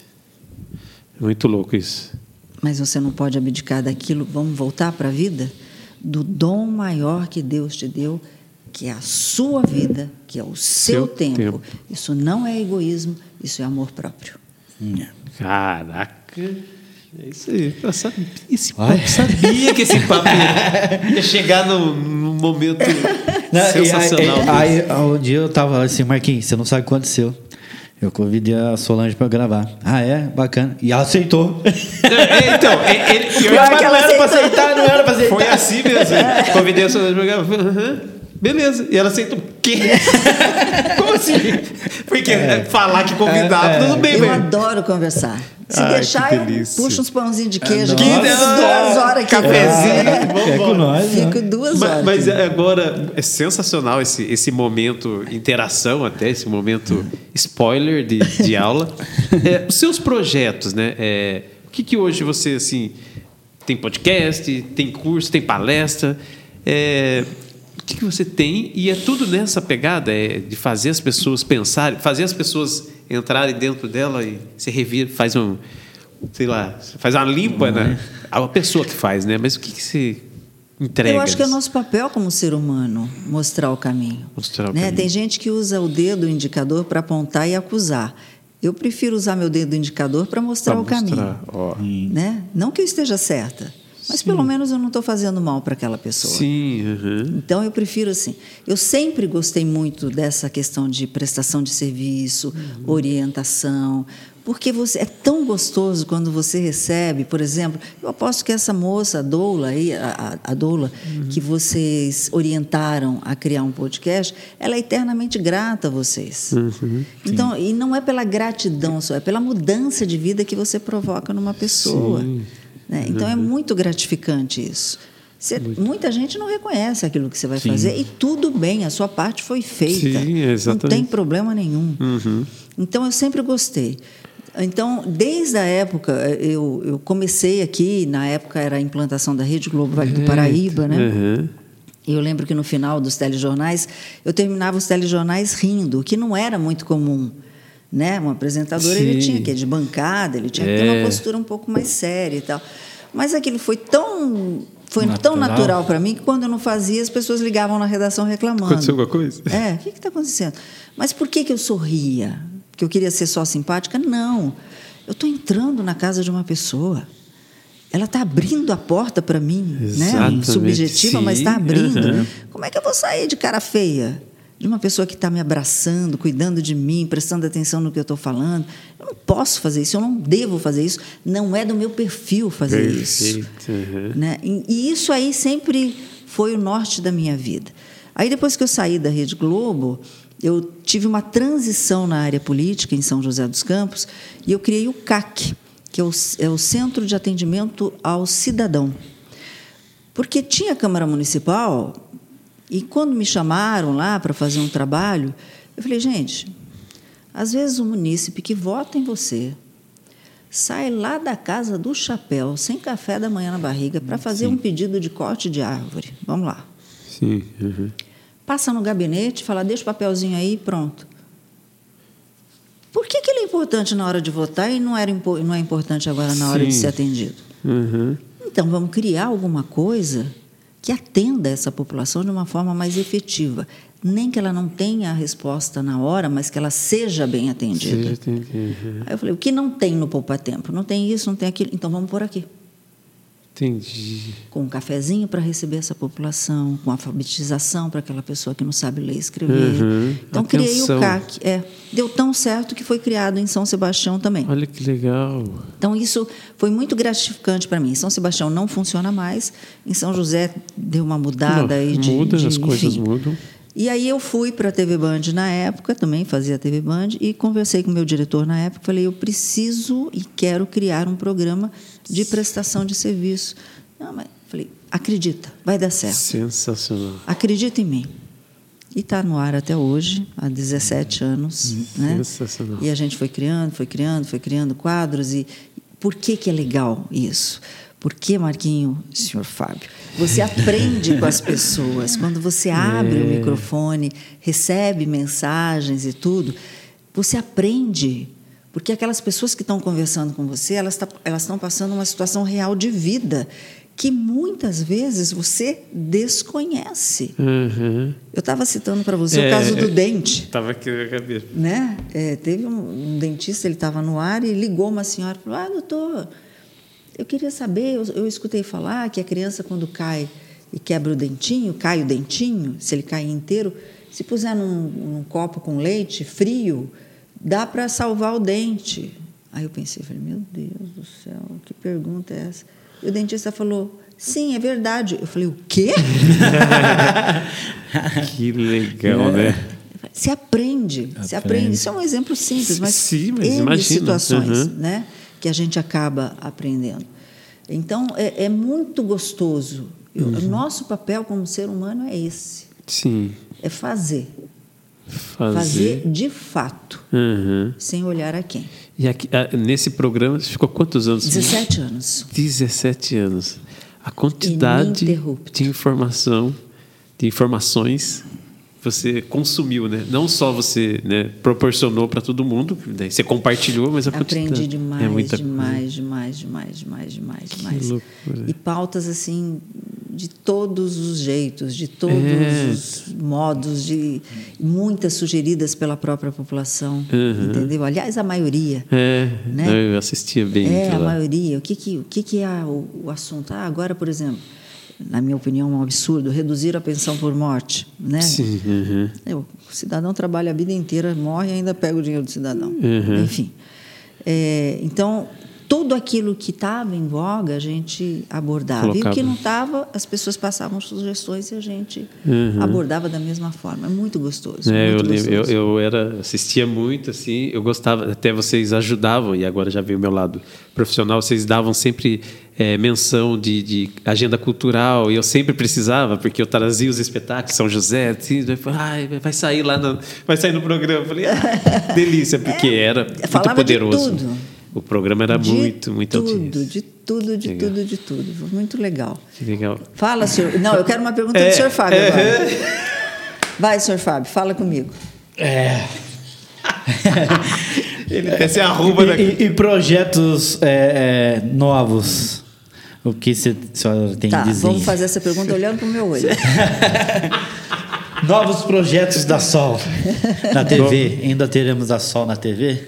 Muito louco isso. Mas você não pode abdicar daquilo. Vamos voltar para a vida? Do dom maior que Deus te deu, que é a sua vida, que é o seu, Seu tempo. tempo. Isso não é egoísmo, isso é amor próprio. Caraca. É isso aí. Eu sabia, esse Ai. papo, sabia que esse papo ia, ia chegar num, num momento Não, sensacional. Aí, aí, um dia eu tava assim, Marquinhos, você não sabe o que aconteceu. Eu convidei a Solange pra gravar. Ah, é? Bacana. E ela aceitou. Então, ele, ele- pior Pior que que ela não era pra aceitou. aceitar, não era pra aceitar. foi assim mesmo. Convidei a Solange pra gravar. Aham. Beleza. E ela aceitou. O quê? Como assim? Porque falar que convidava, tudo bem, Eu velho. adoro conversar. Se Ai, deixar, eu puxo uns pãozinhos de queijo Que duas horas aqui. Cafezinho. É, É com nós, né? Fico duas Mas, horas. mas aqui. agora é sensacional esse, esse momento interação até esse momento spoiler de, de aula. É, os seus projetos, né? É, o que, que hoje você assim tem podcast, tem curso, tem palestra? É, que, você tem e é tudo nessa pegada é de fazer as pessoas pensarem, fazer as pessoas entrarem dentro dela e se revira, faz um sei lá, faz uma limpa, né? A pessoa que faz, né? Mas o que, que você entrega? Eu acho que é nosso papel como ser humano mostrar o caminho. Mostrar o né? caminho. Tem gente que usa o dedo indicador para apontar e acusar. Eu prefiro usar meu dedo indicador para mostrar Pra o caminho. ó. Né? Não que eu esteja certa, mas pelo menos eu não estou fazendo mal para aquela pessoa. Sim, aham. Então eu prefiro assim. Eu sempre gostei muito dessa questão de prestação de serviço, orientação, porque você é tão gostoso quando você recebe, por exemplo, eu aposto que essa moça, a Doula aí, a, a Doula, que vocês orientaram a criar um podcast, ela é eternamente grata a vocês. Então, e não é pela gratidão só, é pela mudança de vida que você provoca numa pessoa. Né? Então é muito gratificante isso. Você- muita gente não reconhece aquilo que você vai fazer e tudo bem, a sua parte foi feita. Sim, não exatamente. tem problema nenhum. Então eu sempre gostei. Então, desde a época, eu, eu comecei aqui, na época era a implantação da Rede Globo Vale do Paraíba, né? E eu lembro que no final dos telejornais, eu terminava os telejornais rindo, o que não era muito comum. Né? Um apresentador ele Sim. tinha que ir de bancada, ele tinha que ter É. uma postura um pouco mais séria e tal. Mas aquilo foi tão foi tão Natural. natural para mim que quando eu não fazia, as pessoas ligavam na redação reclamando. Aconteceu alguma coisa? É, o que está acontecendo? Mas por que, que eu sorria? Que eu queria ser só simpática? Não. Eu estou entrando na casa de uma pessoa. Ela está abrindo a porta para mim, né? Exatamente, Subjetiva, mas sim, está abrindo. aham. Como é que eu vou sair de cara feia? De uma pessoa que está me abraçando, cuidando de mim, prestando atenção no que eu estou falando. Eu não posso fazer isso, eu não devo fazer isso. Não é do meu perfil fazer isso. Perfeito, aham. Né? E e isso aí sempre foi o norte da minha vida. Aí depois que eu saí da Rede Globo, eu tive uma transição na área política em São José dos Campos e eu criei o CAC, que é o, é o Centro de Atendimento ao Cidadão. Porque tinha Câmara Municipal e quando me chamaram lá para fazer um trabalho, eu falei, gente, às vezes o munícipe que vota em você sai lá da casa do chapéu, sem café da manhã na barriga, para fazer um pedido de corte de árvore. Vamos lá. Sim. aham. Passa no gabinete, fala, deixa o papelzinho aí, pronto. Por que, que ele é importante na hora de votar e não, era, não é importante agora na hora de Sim. ser atendido? Aham. Então, vamos criar alguma coisa que atenda essa população de uma forma mais efetiva. Nem que ela não tenha a resposta na hora, mas que ela seja bem atendida. Seja atendido, aham. Aí eu falei, o que não tem no Poupa Tempo? Não tem isso, não tem aquilo. Então, vamos por aqui. Entendi. Com um cafezinho para receber essa população, com alfabetização para aquela pessoa que não sabe ler e escrever. Uhum. Então, criei Atenção. o CAC. É, deu tão certo que foi criado em São Sebastião também. Olha que legal. Então, isso foi muito gratificante para mim. Em São Sebastião não funciona mais. Em São José deu uma mudada Não, aí de. muda, de- as coisas enfim. mudam. E aí eu fui para a TV Band na época, também fazia a TV Band, e conversei com o meu diretor na época, falei, eu preciso e quero criar um programa de prestação de serviço. Não, mas falei, acredita, vai dar certo. Sensacional. Acredita em mim. E está no ar até hoje, há 17 anos. Né? Sensacional. E a gente foi criando, foi criando, foi criando quadros. E por que, que é legal isso? Porque, Marquinho, senhor Fábio, você aprende com as pessoas. Quando você abre o microfone, recebe mensagens e tudo, você aprende. Porque aquelas pessoas que estão conversando com você, elas tá- estão passando uma situação real de vida que muitas vezes você desconhece. Uhum. Eu estava citando para você É, o caso do é. dente Tava aqui na cabeça. né? É, teve um, um dentista, ele estava no ar e ligou uma senhora e falou: Ah, doutor, eu queria saber, eu, eu escutei falar que a criança, quando cai e quebra o dentinho, cai o dentinho, se ele cai inteiro, se puser num, num copo com leite frio, dá para salvar o dente. Aí eu pensei, falei, meu Deus do céu, que pergunta é essa? E o dentista falou, sim, é verdade. Eu falei, o quê? Que legal, né? Se aprende, se aprende. Isso é um exemplo simples, mas, Sim, mas imagina. situações Uhum. né, que a gente acaba aprendendo. Então, é, é muito gostoso. Eu- Uhum. O nosso papel como ser humano é esse, Sim. é fazer. Fazer. Fazer de fato, Uhum. sem olhar a quem. E aqui, nesse programa, você ficou quantos anos? 17 anos. 17 anos. A quantidade de informação, de informações você consumiu, né? Não só você né, proporcionou para todo mundo, daí você compartilhou, mas a quantidade Aprendi demais, é muita demais, demais, demais, demais, demais, demais. loucura. E pautas assim de todos os jeitos, de todos É. os modos, de muitas sugeridas pela própria população, entendeu? Aliás, a maioria. É, né? eu assistia bem. É, a pela- maioria. O que que, o que, que é o, o assunto? Ah, agora, por exemplo, na minha opinião, é um absurdo, reduzir a pensão por morte, né? Sim, uhum. É, O cidadão trabalha a vida inteira, morre e ainda pega o dinheiro do cidadão. Uhum. Enfim. É, então, tudo aquilo que estava em voga, a gente abordava. E o Colocava. que não estava, as pessoas passavam sugestões e a gente Uhum. abordava da mesma forma. É muito gostoso. É, eu, muito eu, gostoso. eu era assistia muito assim, eu gostava, até vocês ajudavam e agora já veio o meu lado profissional, vocês davam sempre é, menção de, de agenda cultural e eu sempre precisava porque eu trazia os espetáculos São José, assim, ai, vai sair lá, no, vai sair no programa, eu falei, ah, delícia, porque era muito É, falava de poderoso. tudo. O programa era De muito, muito tudo, audiência. de tudo, de Legal. tudo, de tudo. Muito legal. Legal. Fala, senhor. Não, eu quero uma pergunta É, do senhor Fábio é. agora. Vai, senhor Fábio, fala comigo. É. Ele até se arruma E, daqui. e- e projetos é, é, novos? O que você tem Tá, a dizer? vamos fazer essa pergunta olhando para o meu olho. Novos projetos da Sol na TV. Ainda teremos a Sol na TV?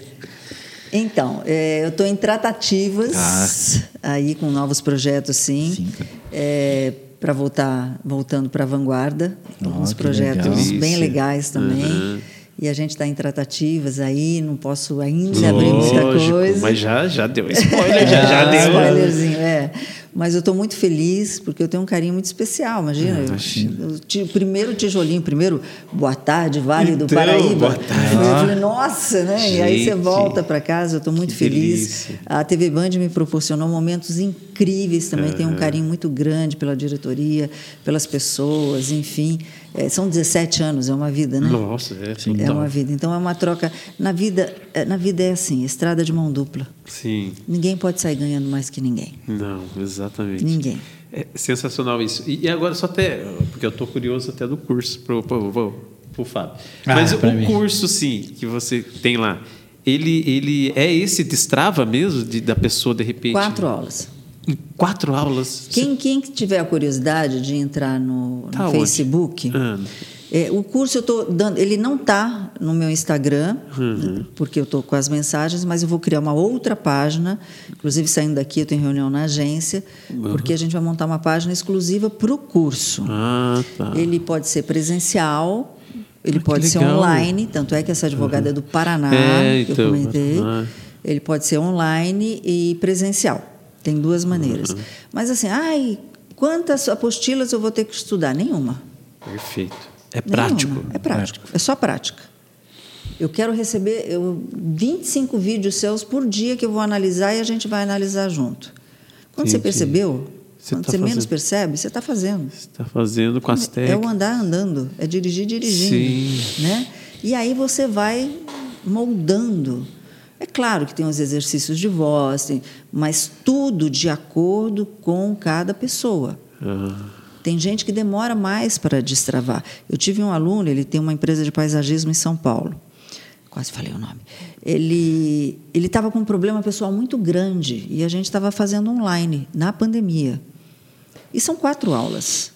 Então, é, eu estou em tratativas aí com novos projetos, sim. Sim. para voltar, voltando para a vanguarda, alguns que projetos legal. bem legais também. E a gente está em tratativas aí, não posso ainda abrir muita Lógico, coisa. mas já, já deu spoiler, já, já Ah, deu. Spoilerzinho, é. Mas eu estou muito feliz porque eu tenho um carinho muito especial, imagina. O primeiro tijolinho, primeiro, boa tarde, Vale do Então, Paraíba. boa tarde. Eu falei, nossa, né? E aí você Gente, volta para casa, eu estou muito feliz. delícia. A TV Band me proporcionou momentos incríveis também, tenho um carinho muito grande pela diretoria, pelas pessoas, enfim. É, são 17 anos, é uma vida, né? Nossa, é. É total. uma vida. Então é uma troca. Na vida, na vida é assim, estrada de mão dupla. Sim. Ninguém pode sair ganhando mais que ninguém. Não, exatamente. Ninguém. É sensacional isso. E, e agora só até, porque eu estou curioso até do curso pro, pro, pro, pro Fábio. Ah, Mas o pra mim. curso, sim, que você tem lá, ele, ele é esse destrava mesmo de, da pessoa de repente? Quatro aulas. Em quatro aulas. Quem, quem tiver a curiosidade de entrar no, no Tá onde? Facebook, Ah. É, o curso eu estou dando. Ele não está no meu Instagram, Uhum. porque eu estou com as mensagens, mas eu vou criar uma outra página. Inclusive, saindo daqui, eu tenho reunião na agência, porque a gente vai montar uma página exclusiva para o curso. Ah, tá. Ele pode ser presencial, ele Ah, que pode ser online, tanto é que essa advogada é do Paraná, É, que então, eu comentei. Paraná. Ele pode ser online e presencial. Tem duas maneiras. Mas assim, ai, quantas apostilas eu vou ter que estudar? Nenhuma. Perfeito. É prático. Nenhuma. É prático. É só prática. Eu quero receber eu, 25 vídeos seus por dia que eu vou analisar e a gente vai analisar junto. Quando você Entendi. percebeu, Você quando tá você menos fazendo. percebe, você está fazendo. Você está fazendo com as É o técnicas. andar andando, é dirigir dirigindo, Sim. né? E aí você vai moldando. É claro que tem os exercícios de voz, tem- mas tudo de acordo com cada pessoa. Ah, Tem gente que demora mais para destravar. Eu tive um aluno, ele tem uma empresa de paisagismo em São Paulo. Quase falei o nome. Ele ele estava com um problema pessoal muito grande e a gente estava fazendo online na pandemia. E são quatro aulas.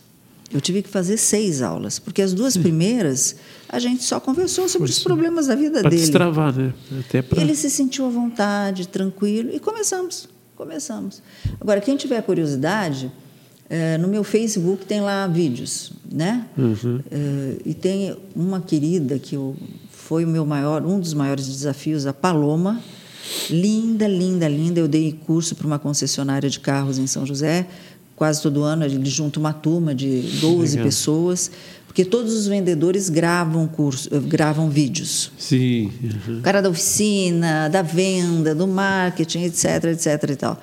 Eu tive que fazer seis aulas, porque as duas primeiras a gente só conversou sobre os problemas da vida para dele. destravar, né? Até para. Ele se sentiu à vontade, tranquilo, e começamos. Começamos. Agora, quem tiver curiosidade, eh, no meu Facebook tem lá vídeos, né? Eh, e tem uma querida que eu, foi o meu maior, um dos maiores desafios, a Paloma. Linda, linda, linda. Eu dei curso para uma concessionária de carros em São José. Quase todo ano ele junta uma turma de 12 Legal. pessoas, porque todos os vendedores gravam curso, eh, gravam vídeos. Sim. uhum. O cara da oficina, da venda, do marketing, etc, etc e tal.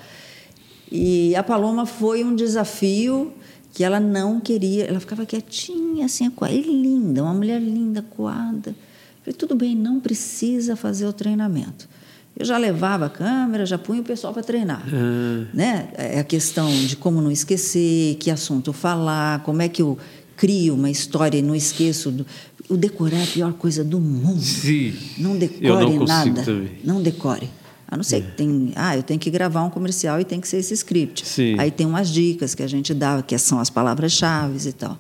E a Paloma foi um desafio que ela não queria, ela ficava quietinha, assim, e linda, uma mulher linda, coada. Falei, tudo bem, não precisa fazer o treinamento. Eu já levava a câmera, já punha o pessoal para treinar. Ah, Né? É a questão de como não esquecer, que assunto falar, como é que eu crio uma história e não esqueço. Do... O decorar é a pior coisa do mundo. sim. Não decore Eu não nada. também. Não decore. A não ser que tem. Ah, eu tenho que gravar um comercial e tem que ser esse script. Sim. Aí tem umas dicas que a gente dá, que são as palavras-chave e tal.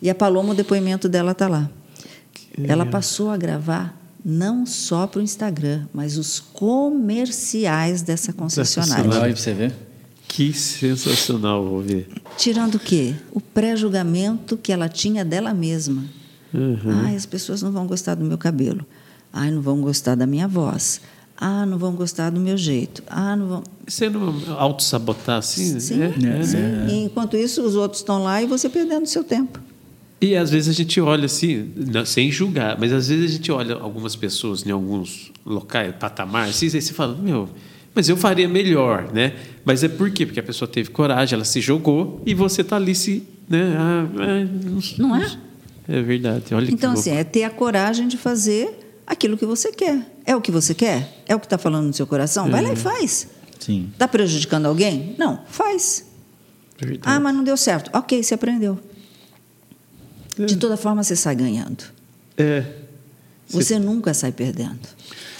E a Paloma, o depoimento dela está lá. Ela passou a gravar não só para o Instagram, mas os comerciais dessa concessionária. Olha pra você ver. Que sensacional ouvir. Tirando o quê? O pré-julgamento que ela tinha dela mesma. Uhum. Ai, as pessoas não vão gostar do meu cabelo. Ai, não vão gostar da minha voz. Ah, não vão gostar do meu jeito. Ah, não vão. Você não auto-sabotar assim? Sim, É, é. sim. E enquanto isso, os outros estão lá e você perdendo seu tempo. E às vezes a gente olha assim, não- sem julgar, mas às vezes a gente olha algumas pessoas em alguns locais, patamar, assim, aí você fala, meu, mas eu faria melhor, né? Mas é por quê? Porque a pessoa teve coragem, ela se jogou e você tá ali se. Né? Ah, ah, Não é? É verdade. Olha Então, assim, é ter a coragem de fazer aquilo que você quer. É o que você quer? É o que está falando no seu coração? Vai lá e faz. Sim. Está prejudicando alguém? Não, faz. Verdade. Ah, mas não deu certo. Ok, você aprendeu. De toda forma, você sai ganhando. É. Você nunca sai perdendo.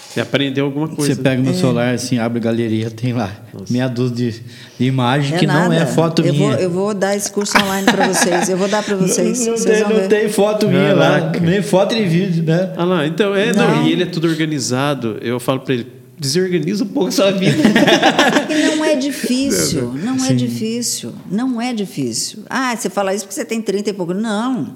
Você aprendeu alguma coisa. Você pega É. meu celular, assim, abre galeria, tem lá meia dúzia de, de imagem que não é nada. foto eu minha. Vou, eu vou dar esse curso online para vocês. Eu vou dar para vocês. Não, vocês tem, não tem foto minha lá, Caraca. nem foto nem vídeo, né? Ah lá, então, é, não. Não. e ele é tudo organizado. Eu falo para ele, desorganiza um pouco a sua vida. E não é difícil, não é difícil, não é difícil. Ah, você fala isso porque você tem 30 e pouco. Não,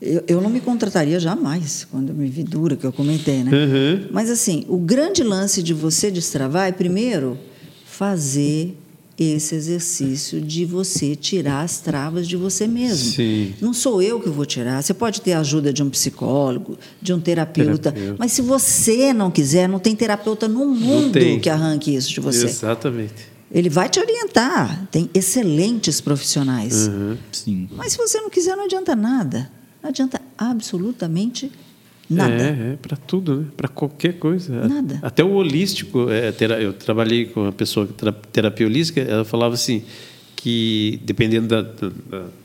eu, eu não me contrataria jamais, quando eu me vi dura, que eu comentei, né? Uhum. Mas assim, o grande lance de você destravar é, primeiro, fazer esse exercício de você tirar as travas de você mesmo. Sim. Não sou eu que vou tirar. Você pode ter a ajuda de um psicólogo, de um terapeuta, Terapeuta. mas se você não quiser, não tem terapeuta no mundo que arranque isso de você. Exatamente. Ele vai te orientar. Tem excelentes profissionais. Uhum. Sim. Mas se você não quiser, não adianta nada. Não adianta absolutamente nada. É, é para tudo, né? Para qualquer coisa. Nada. Até o holístico, é, eu trabalhei com uma pessoa que terapia holística, ela falava assim que dependendo da, da-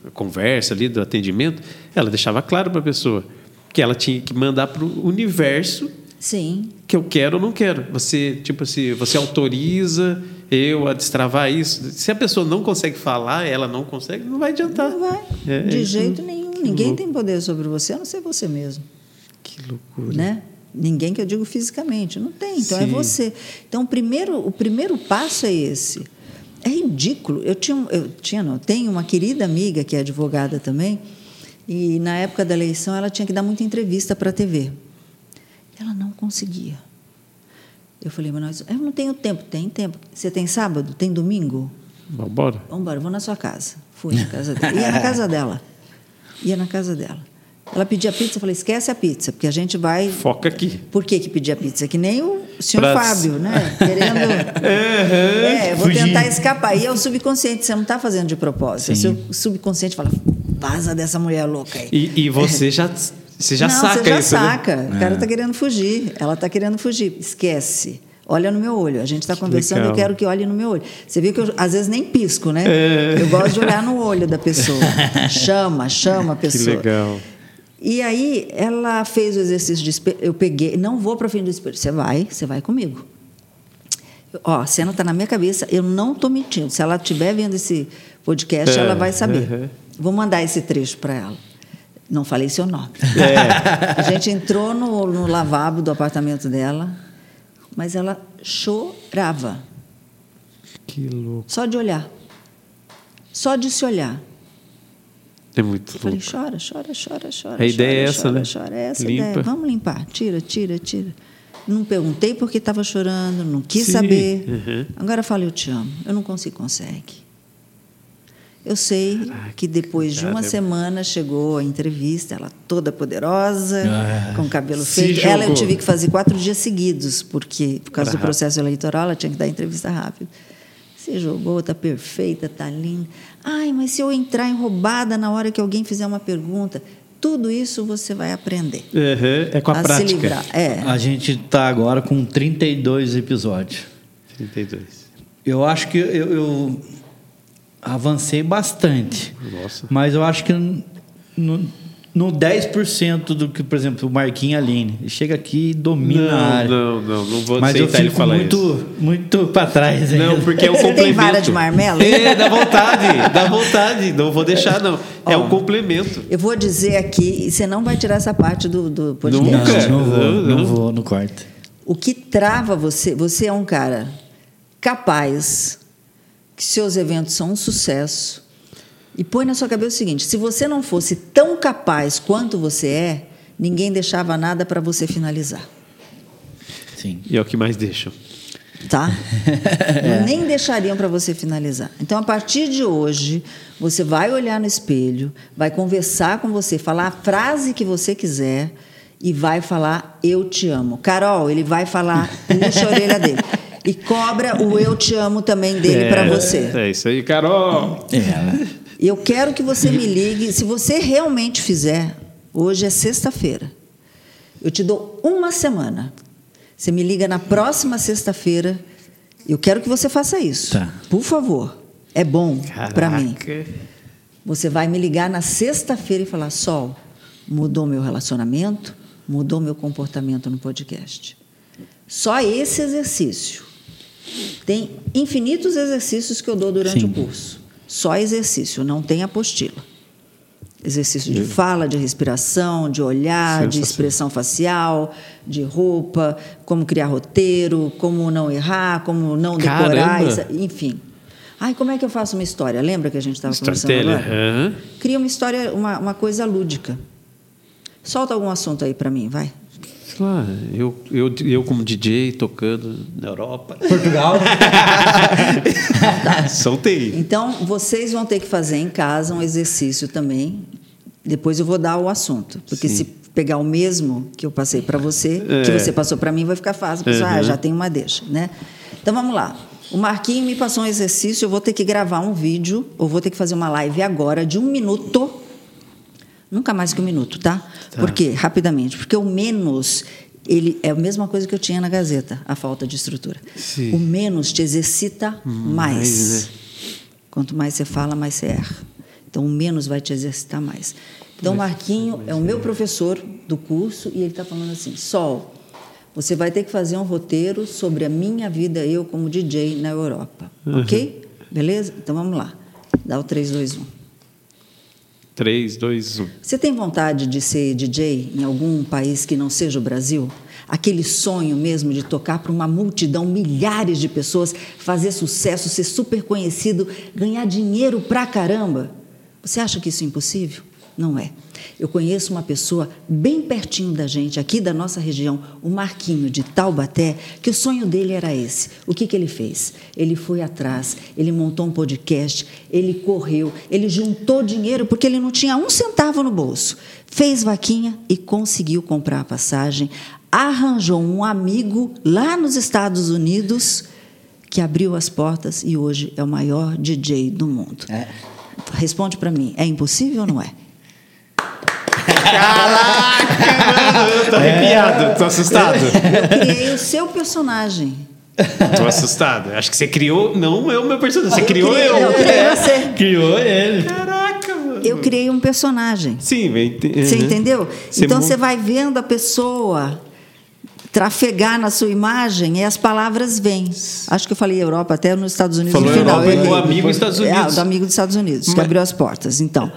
da conversa ali, do atendimento, ela deixava claro para a pessoa que ela tinha que mandar para o universo Sim. que eu quero ou não quero. Você, tipo assim, você autoriza eu a destravar isso. Se a pessoa não consegue falar, ela não consegue, não vai adiantar. Não vai. É, de jeito nenhum. Ninguém louco. tem poder sobre você, a não ser você mesmo. Que loucura. Né? Ninguém que eu digo fisicamente. Não tem. Então é Sim. você. Então o primeiro, o primeiro passo é esse. É ridículo. Eu tinha, eu tinha, não, tenho uma querida amiga que é advogada também, e na época da eleição ela tinha que dar muita entrevista para a TV. Ela não conseguia. Eu falei, mas nós, eu não tenho tempo. Tem tempo. Você tem sábado? Tem domingo? Vamos embora? Vamos embora, vou na sua casa. Fui na casa dela. Ia na casa dela. Ia na casa dela. Ela pedia pizza, eu falei, esquece a pizza, porque a gente vai. Foca aqui. Por que, que pedia pizza? Que nem o senhor Pra- Fábio, né? Querendo. É, eu vou Fugir. tentar escapar. E é o subconsciente, você não está fazendo de propósito. O seu subconsciente fala, vaza dessa mulher louca aí. E, e você já, você já não, saca você já isso, né? saca. O cara está querendo fugir. Ela está querendo fugir. Esquece. Olha no meu olho. A gente está conversando, legal. eu quero que olhe no meu olho. Você viu que eu, às vezes, nem pisco, né? É. Eu gosto de olhar no olho da pessoa. Chama, chama a Que pessoa. legal. E aí ela fez o exercício de espelho. Eu peguei, não vou para frente do espelho. Você vai, você vai comigo. Ó, a cena está na minha cabeça, eu não estou mentindo. Se ela estiver vendo esse podcast, É, ela vai saber. uhum. Vou mandar esse trecho para ela. Não falei seu nome. É. A gente entrou no, no lavabo do apartamento dela, mas ela chorava, Que louco. só de olhar. Só de se olhar. É muito Eu falei, chora, chora, chora, chora. A ideia é chora, essa, chora, né? Chora, é essa a Limpa. ideia. Vamos limpar. Tira, tira, tira. Não perguntei porque estava chorando, não quis Sim, saber. uhum. Agora fala, eu te amo. Eu não consigo, consegue. Eu sei que depois de uma semana chegou a entrevista, ela toda poderosa, Ah, com o cabelo feito. Ela eu tive que fazer quatro dias seguidos, porque por causa Era do processo eleitoral ela tinha que dar entrevista rápido. Se jogou, tá perfeita, tá linda. Ai, mas se eu entrar enrobada na hora que alguém fizer uma pergunta, tudo isso você vai aprender. Uhum, É com a, a prática. É. A gente está agora com 32 episódios. 32. Eu acho que eu, eu avancei bastante. Nossa. Mas eu acho que no, no 10% do que, por exemplo, o Marquinhos Aline. Ele chega aqui e domina a área. Não, não, não, não vou Mas eu aceitar ele fico falar muito, isso. muito para trás ainda. Não, porque é um Você tem complemento. vara de marmelo? É, dá vontade, dá vontade. Não vou deixar, não. É um complemento. Eu vou dizer aqui, e você não vai tirar essa parte do, do podcast. Nunca. Não, não vou, Não, não não. vou no quarto. O que trava você, você é um cara capaz, que seus eventos são um sucesso. E põe na sua cabeça o seguinte: se você não fosse tão capaz quanto você é, ninguém deixava nada para você finalizar. Sim. E é o que mais deixam. Tá? Nem deixariam para você finalizar. Então, a partir de hoje, você vai olhar no espelho, vai conversar com você, falar a frase que você quiser e vai falar eu te amo. Carol, ele vai falar, puxa a orelha dele. E cobra o eu te amo também dele é, para você. É isso aí, Carol. É, E eu quero que você me ligue, se você realmente fizer, hoje é sexta-feira. Eu te dou uma semana. Você me liga na próxima sexta-feira. Eu quero que você faça isso. Tá. Por favor. É bom para mim. Você vai me ligar na sexta-feira e falar: Sol, mudou meu relacionamento, mudou meu comportamento no podcast. Só esse exercício. Tem infinitos exercícios que eu dou durante Sim. o curso. Só exercício, não tem apostila. Exercício de fala, de respiração, de olhar, de expressão facial, de roupa, como criar roteiro, como não errar, como não decorar, Caramba! enfim. Ai, como é que eu faço uma história? Lembra que a gente estava conversando agora? aham. Cria uma história, uma, uma coisa lúdica. Solta algum assunto aí para mim, vai. Sei lá, eu, eu, eu como DJ tocando na Europa. Portugal. Soltei. Então, vocês vão ter que fazer em casa um exercício também. Depois eu vou dar o assunto. Porque se pegar o mesmo que eu passei para você, que É. você passou para mim, vai ficar fácil. A pessoa, ah, Uhum. já tem uma deixa, né? Então, vamos lá. O Marquinho me passou um exercício, eu vou ter que gravar um vídeo, ou vou ter que fazer uma live agora de um minuto. Nunca mais que um minuto, tá? Por quê? Rapidamente. Porque o menos, ele é a mesma coisa que eu tinha na Gazeta, a falta de estrutura. Sim. O menos te exercita mais. Mais, né? Quanto mais você fala, mais você erra. Então, o menos vai te exercitar mais. Então, o Marquinho é o meu professor do curso e ele está falando assim: Sol, você vai ter que fazer um roteiro sobre a minha vida, eu como DJ na Europa. Ok? Beleza? Então, vamos lá. Dá o 3, 2, 1. 3, 2, 1. Você tem vontade de ser DJ em algum país que não seja o Brasil? Aquele sonho mesmo de tocar para uma multidão, milhares de pessoas, fazer sucesso, ser super conhecido, ganhar dinheiro pra caramba? Você acha que isso é impossível? Não é. Eu conheço uma pessoa bem pertinho da gente, aqui da nossa região, o Marquinho de Taubaté, que o sonho dele era esse. O que, que ele fez? Ele foi atrás, ele montou um podcast, ele correu, ele juntou dinheiro porque ele não tinha um centavo no bolso. Fez vaquinha e conseguiu comprar a passagem, arranjou um amigo lá nos Estados Unidos que abriu as portas e hoje é o maior DJ do mundo. É. Responde para mim, é impossível ou não é? Caraca, mano, eu tô arrepiado, tô assustado. Eu criei o seu personagem. Tô assustado. Acho que você criou, não eu, meu personagem, você Eu criou criei- eu. eu criei você. Criou ele. Caraca, mano. Eu criei um personagem. Sim, eu Você uhum. entendeu? Você então mon- você vai vendo a pessoa trafegar na sua imagem e as palavras vêm. Acho que eu falei Europa até nos Estados Unidos Falou no final. Europa, eu o amigo dos Estados É, Unidos. do amigo dos Estados Unidos, que Mas- abriu as portas. Então,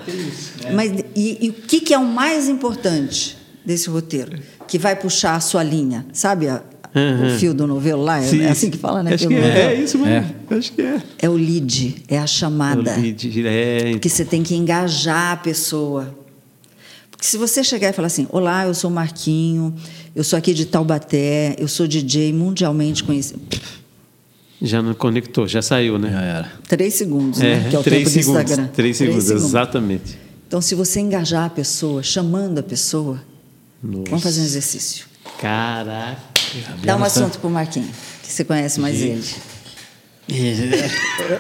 mas e, e o que, que é o mais importante desse roteiro? Que vai puxar a sua linha, sabe? a- O fio do novelo lá, é, Sim, é assim que fala, né? Acho que é, é isso mesmo. Acho que é. É o lead, é a chamada. O lead, é, Porque você tem que engajar a pessoa. Porque se você chegar e falar assim: Olá, eu sou o Marquinho, eu sou aqui de Taubaté, eu sou DJ mundialmente conhecido. Já não conectou, já saiu, né? Já era. Três segundos, né? Que é o três tempo do segundos. Instagram. Três segundos, exatamente. Então, se você engajar a pessoa, chamando a pessoa, vamos fazer um exercício. Caraca. Dá um assunto pro Marquinho, que você conhece mais ele.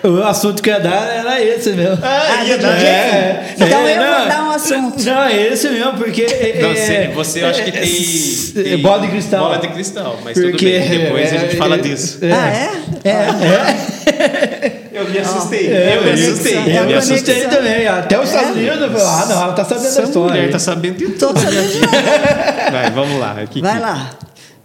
O assunto que eu ia dar era esse mesmo. Ah, ia do dar? É, Então é, eu não, vou dar um assunto. Não, é esse mesmo, porque. é- Não, é- você, acho que é- tem, é- tem Bola de cristal. Bola de cristal, mas tudo Porque bem. Depois a gente é- fala é- disso. Ah, é? Eu me assustei. É, eu me assustei. É eu me Eu assustei. também. Até os Estados Unidos eu falei, ah, não, ela tá sabendo Essa da história. mulher tá sabendo de Tô tudo. Vai, vamos lá. Aqui, Vai lá.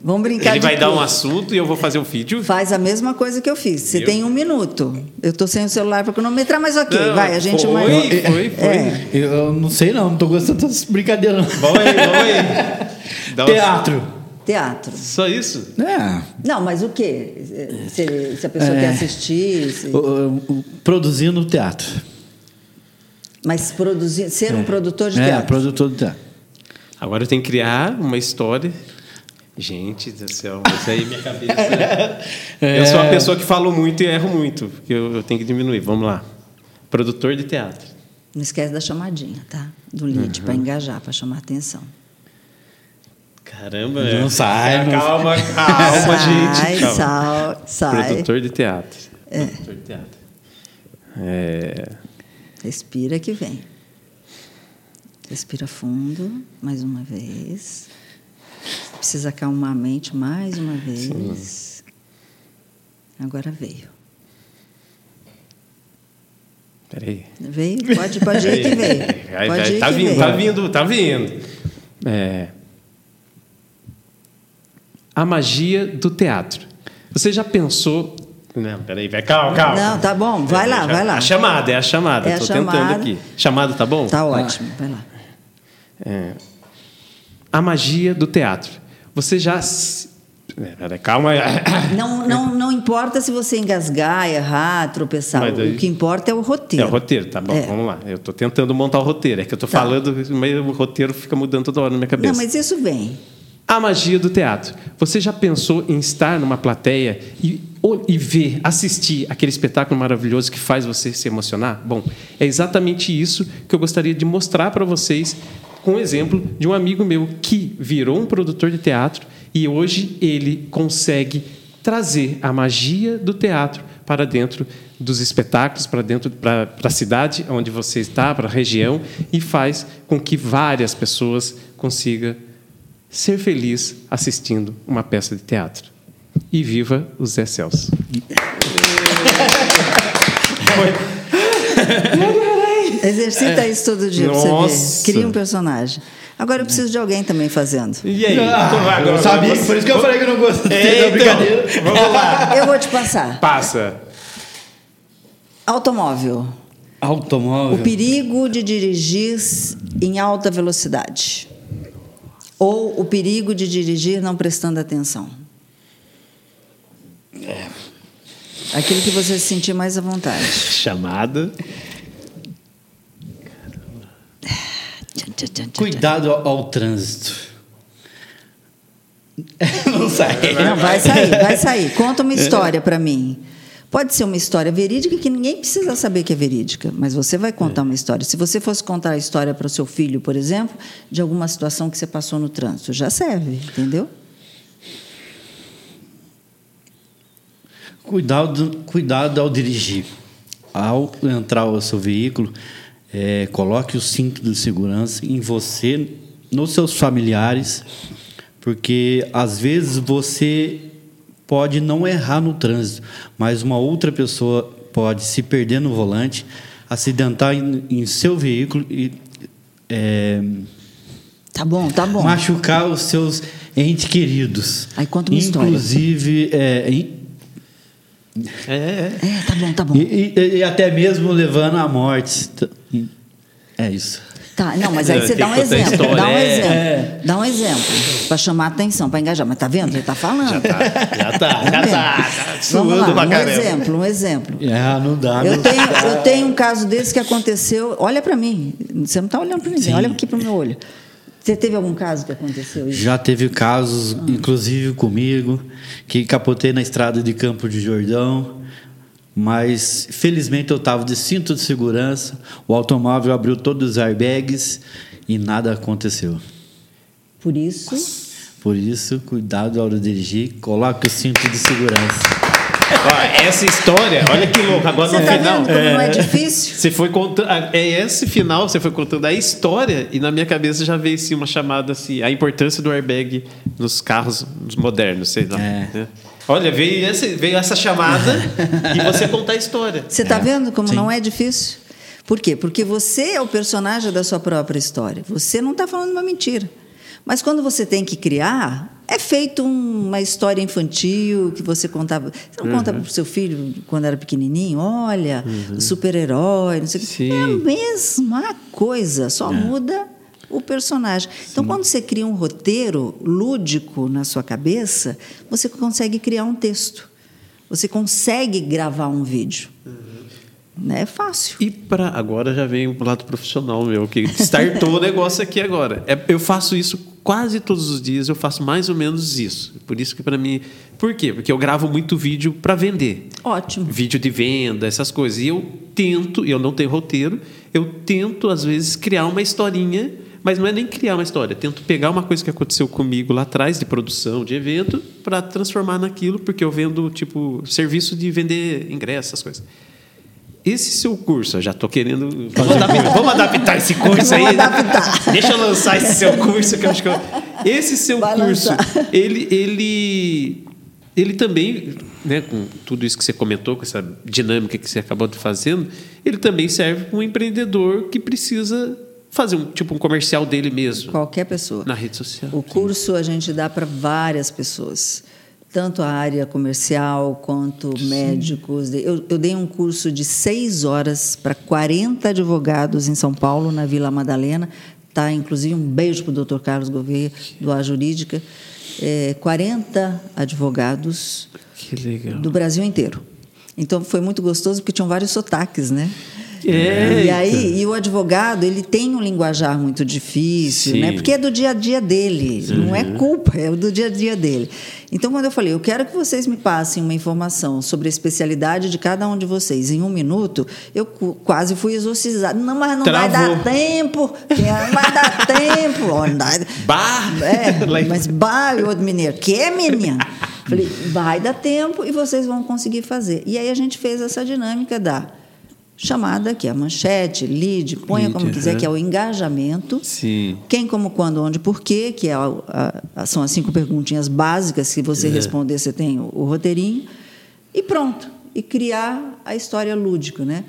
Vamos brincar Ele de vai dar um assunto e eu vou fazer o vídeo. Faz a mesma coisa que eu fiz. Você Eu- tem um minuto. Eu estou sem o celular para cronometrar, mas ok, Não, vai, a gente foi, vai. foi, foi. É. Eu não sei não, não tô gostando dessas brincadeiras. Vamos aí, vamos aí. Dá um- Teatro. Teatro. Só isso? É. Não, mas o quê? Se, se a pessoa É. quer assistir. se- O- o- o- Produzindo teatro. Mas produzir, ser um produtor de É, teatro. produtor de teatro. Agora eu tenho que criar uma história. Gente do céu, isso aí minha cabeça. Eu sou uma pessoa que falo muito e erro muito, porque eu, eu tenho que diminuir. Vamos lá. Produtor de teatro. Não esquece da chamadinha, tá? Do lead, Uhum. para engajar, para chamar atenção. Caramba, Não é. sai, não- Calma, calma, sai, gente. Calma. Sai, sai. Produtor de teatro. Produtor de teatro. É, Respira que vem. Respira fundo, mais uma vez. Precisa acalmar a mente mais uma vez. Agora veio. Peraí. Veio? Pode, pode ir que veio. Vai, Pode ir tá que vindo, veio. tá vindo, tá vindo. É, a magia do teatro. Você já pensou. Não, peraí, vai, calma, calma. Não, tá bom, vai lá, vai lá. A chamada, é a chamada. É a Tô tentando aqui. Chamada tá bom? Tá ótimo, vai lá. É. A magia do teatro. Você já. É, calma aí. Não, não, não importa se você engasgar, errar, tropeçar. Daí- O que importa é o É roteiro. o roteiro, tá bom, É. vamos lá. Eu tô tentando montar o roteiro. É que eu tô Tá. falando, mas o roteiro fica mudando toda hora na minha cabeça. Não, mas isso vem. A magia do teatro. Você já pensou em estar numa plateia e, e ver, assistir aquele espetáculo maravilhoso que faz você se emocionar? Bom, é exatamente isso que eu gostaria de mostrar para vocês com o exemplo de um amigo meu que virou um produtor de teatro e hoje ele consegue trazer a magia do teatro para dentro dos espetáculos, para dentro para a cidade onde você está, para a região e faz com que várias pessoas consigam ser feliz assistindo uma peça de teatro. E viva o Zé Celso. Exercita isso todo dia pra você É. Nossa. ver. Cria um personagem. Agora eu preciso de alguém também fazendo. E aí? Ah, eu sabia, por isso que eu falei que eu não gostei É, da então, brincadeira. vamos lá. Eu vou te passar. Passa. Automóvel. Automóvel. O perigo de dirigir em alta velocidade. Ou o perigo de dirigir não prestando atenção. É. Aquilo que você se sentir mais à vontade. Chamada. Cuidado ao, ao trânsito. Não sai. Não, vai sair, vai sair. Conta uma história para mim. Pode ser uma história verídica que ninguém precisa saber que é verídica, mas você vai contar uma história. Se você fosse contar a história para o seu filho, por exemplo, de alguma situação que você passou no trânsito, já serve, entendeu? Cuidado, cuidado ao dirigir. Ao entrar ao seu veículo, é, coloque o cinto de segurança em você, nos seus familiares, porque às vezes você pode não errar no trânsito, mas uma outra pessoa pode se perder no volante, acidentar em, em seu veículo e é, Tá bom, tá bom. machucar os seus entes queridos. Aí conta uma história. Inclusive, é, É, é. É, tá bom, tá bom. e, e- e até mesmo levando à morte. É isso. Tá, não, mas aí Não, você dá um exemplo. história, Dá um é. exemplo. Dá um exemplo. Para chamar a atenção, para engajar. Mas tá vendo? Ele tá falando. Já tá, já tá, Tá já tá. tá Vamos lá, pra um caramba. exemplo, um exemplo. É, não dá. Eu não- tenho, eu tenho um caso desse que aconteceu. Olha para mim. Você não está olhando para ninguém. Sim. Olha aqui para o meu olho. Você teve algum caso que aconteceu isso? Já teve casos, inclusive comigo, que capotei na estrada de Campo de Jordão, mas felizmente eu estava de cinto de segurança, o automóvel abriu todos os airbags e nada aconteceu. Por isso. Por isso, cuidado ao dirigir, coloque o cinto de segurança. Ó, essa história, olha que louco. Agora Você no tá final. vendo como não é difícil? Você foi contando. É esse final, você foi contando a história, e na minha cabeça já veio assim, uma chamada assim, a importância do airbag nos carros modernos, sei lá. É. né? Olha, veio, esse, veio essa chamada e você contar a história. Você está É, vendo como sim. não é difícil? Por quê? Porque você é o personagem da sua própria história. Você não está falando uma mentira. Mas quando você tem que criar, é feito um- uma história infantil que você contava. Você não conta para o seu filho quando era pequenininho? Olha, o super-herói, não sei o quê. Sim. É a mesma coisa, só muda o personagem. Então, quando você cria um roteiro lúdico na sua cabeça, você consegue criar um texto. Você consegue gravar um vídeo. Né? É fácil. E para agora já vem o lado profissional meu, que startou o negócio aqui agora. É, eu faço isso quase todos os dias, eu faço mais ou menos isso. Por isso que para mim, por quê? Porque eu gravo muito vídeo para vender. Ótimo. Vídeo de venda, essas coisas. E eu tento, e eu não tenho roteiro, eu tento às vezes criar uma historinha, mas não é nem criar uma história, tento pegar uma coisa que aconteceu comigo lá atrás de produção, de evento, para transformar naquilo, porque eu vendo tipo serviço de vender ingressos, essas coisas. Esse seu curso, eu já estou querendo. Vamos adaptar, vamos adaptar esse curso aí. Vamos adaptar. Deixa eu lançar esse seu curso que eu acho que eu... Esse seu Vai curso, lançar. ele, ele, ele também, né, com tudo isso que você comentou, com essa dinâmica que você acabou de fazendo, ele também serve para um empreendedor que precisa fazer um tipo um comercial dele mesmo Qualquer pessoa. na rede social. O curso a gente dá para várias pessoas, tanto a área comercial quanto médicos. Eu, eu dei um curso de seis horas para 40 advogados em São Paulo, na Vila Madalena. Tá, inclusive, um beijo para o doutor Carlos Gouveia, do A Jurídica. É, 40 advogados do Brasil inteiro. Então foi muito gostoso porque tinham vários sotaques, né? É, e aí, e o advogado, ele tem um linguajar muito difícil, Sim. né? Porque é do dia a dia dele, não é culpa, é do dia a dia dele. Então, quando eu falei, eu quero que vocês me passem uma informação sobre a especialidade de cada um de vocês em um minuto, eu quase fui exorcizada. Não, mas não vai Travou. dar tempo, não vai dar tempo. Não dá- Bah! é, mas bah, e o outro mineiro, que é menina? Falei, vai dar tempo e vocês vão conseguir fazer. E aí a gente fez essa dinâmica da chamada, que é a manchete, lead, ponha como Lead, quiser, aham. que é o engajamento. Sim. Quem, como, quando, onde, porquê, que é a- a- são as cinco perguntinhas básicas. Se você responder, você tem o, o roteirinho. E pronto. E criar a história lúdica, né?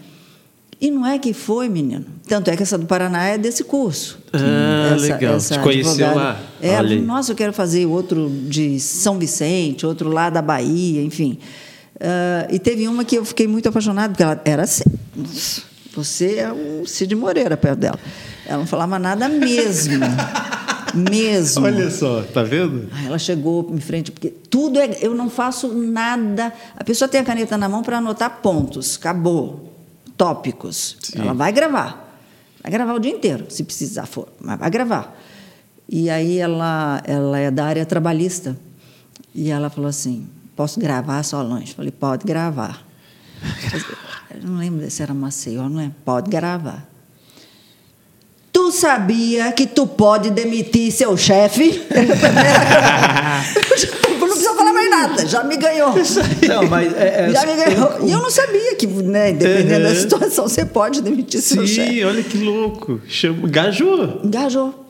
E não é que foi, menino. Tanto é que essa do Paraná é desse curso. Ah, legal. Te conheceu lá? É, nossa, eu quero fazer outro de São Vicente, outro lá da Bahia, enfim. Ah, e teve uma que eu fiquei muito apaixonada, porque ela era assim. Você é o Cid Moreira perto dela. Ela não falava nada mesmo. mesmo. Olha só, tá vendo? Aí ela chegou em frente, porque tudo é. Eu não faço nada. A pessoa tem a caneta na mão para anotar pontos, acabou. Tópicos. Ela vai gravar. Vai gravar o dia inteiro, se precisar for, mas vai gravar. E aí ela, ela é da área trabalhista. E ela falou assim: posso gravar, Solange? Falei, pode gravar. Eu não lembro se era Maceió, não é? Pode gravar. Tu sabia que tu pode demitir seu chefe? não precisa falar mais nada, já me ganhou. Não, mas é, é- Já me ganhou. E eu não sabia que, né, dependendo da situação, você pode demitir seu chefe. Sim, olha que louco. Chama, gajou. Engajou.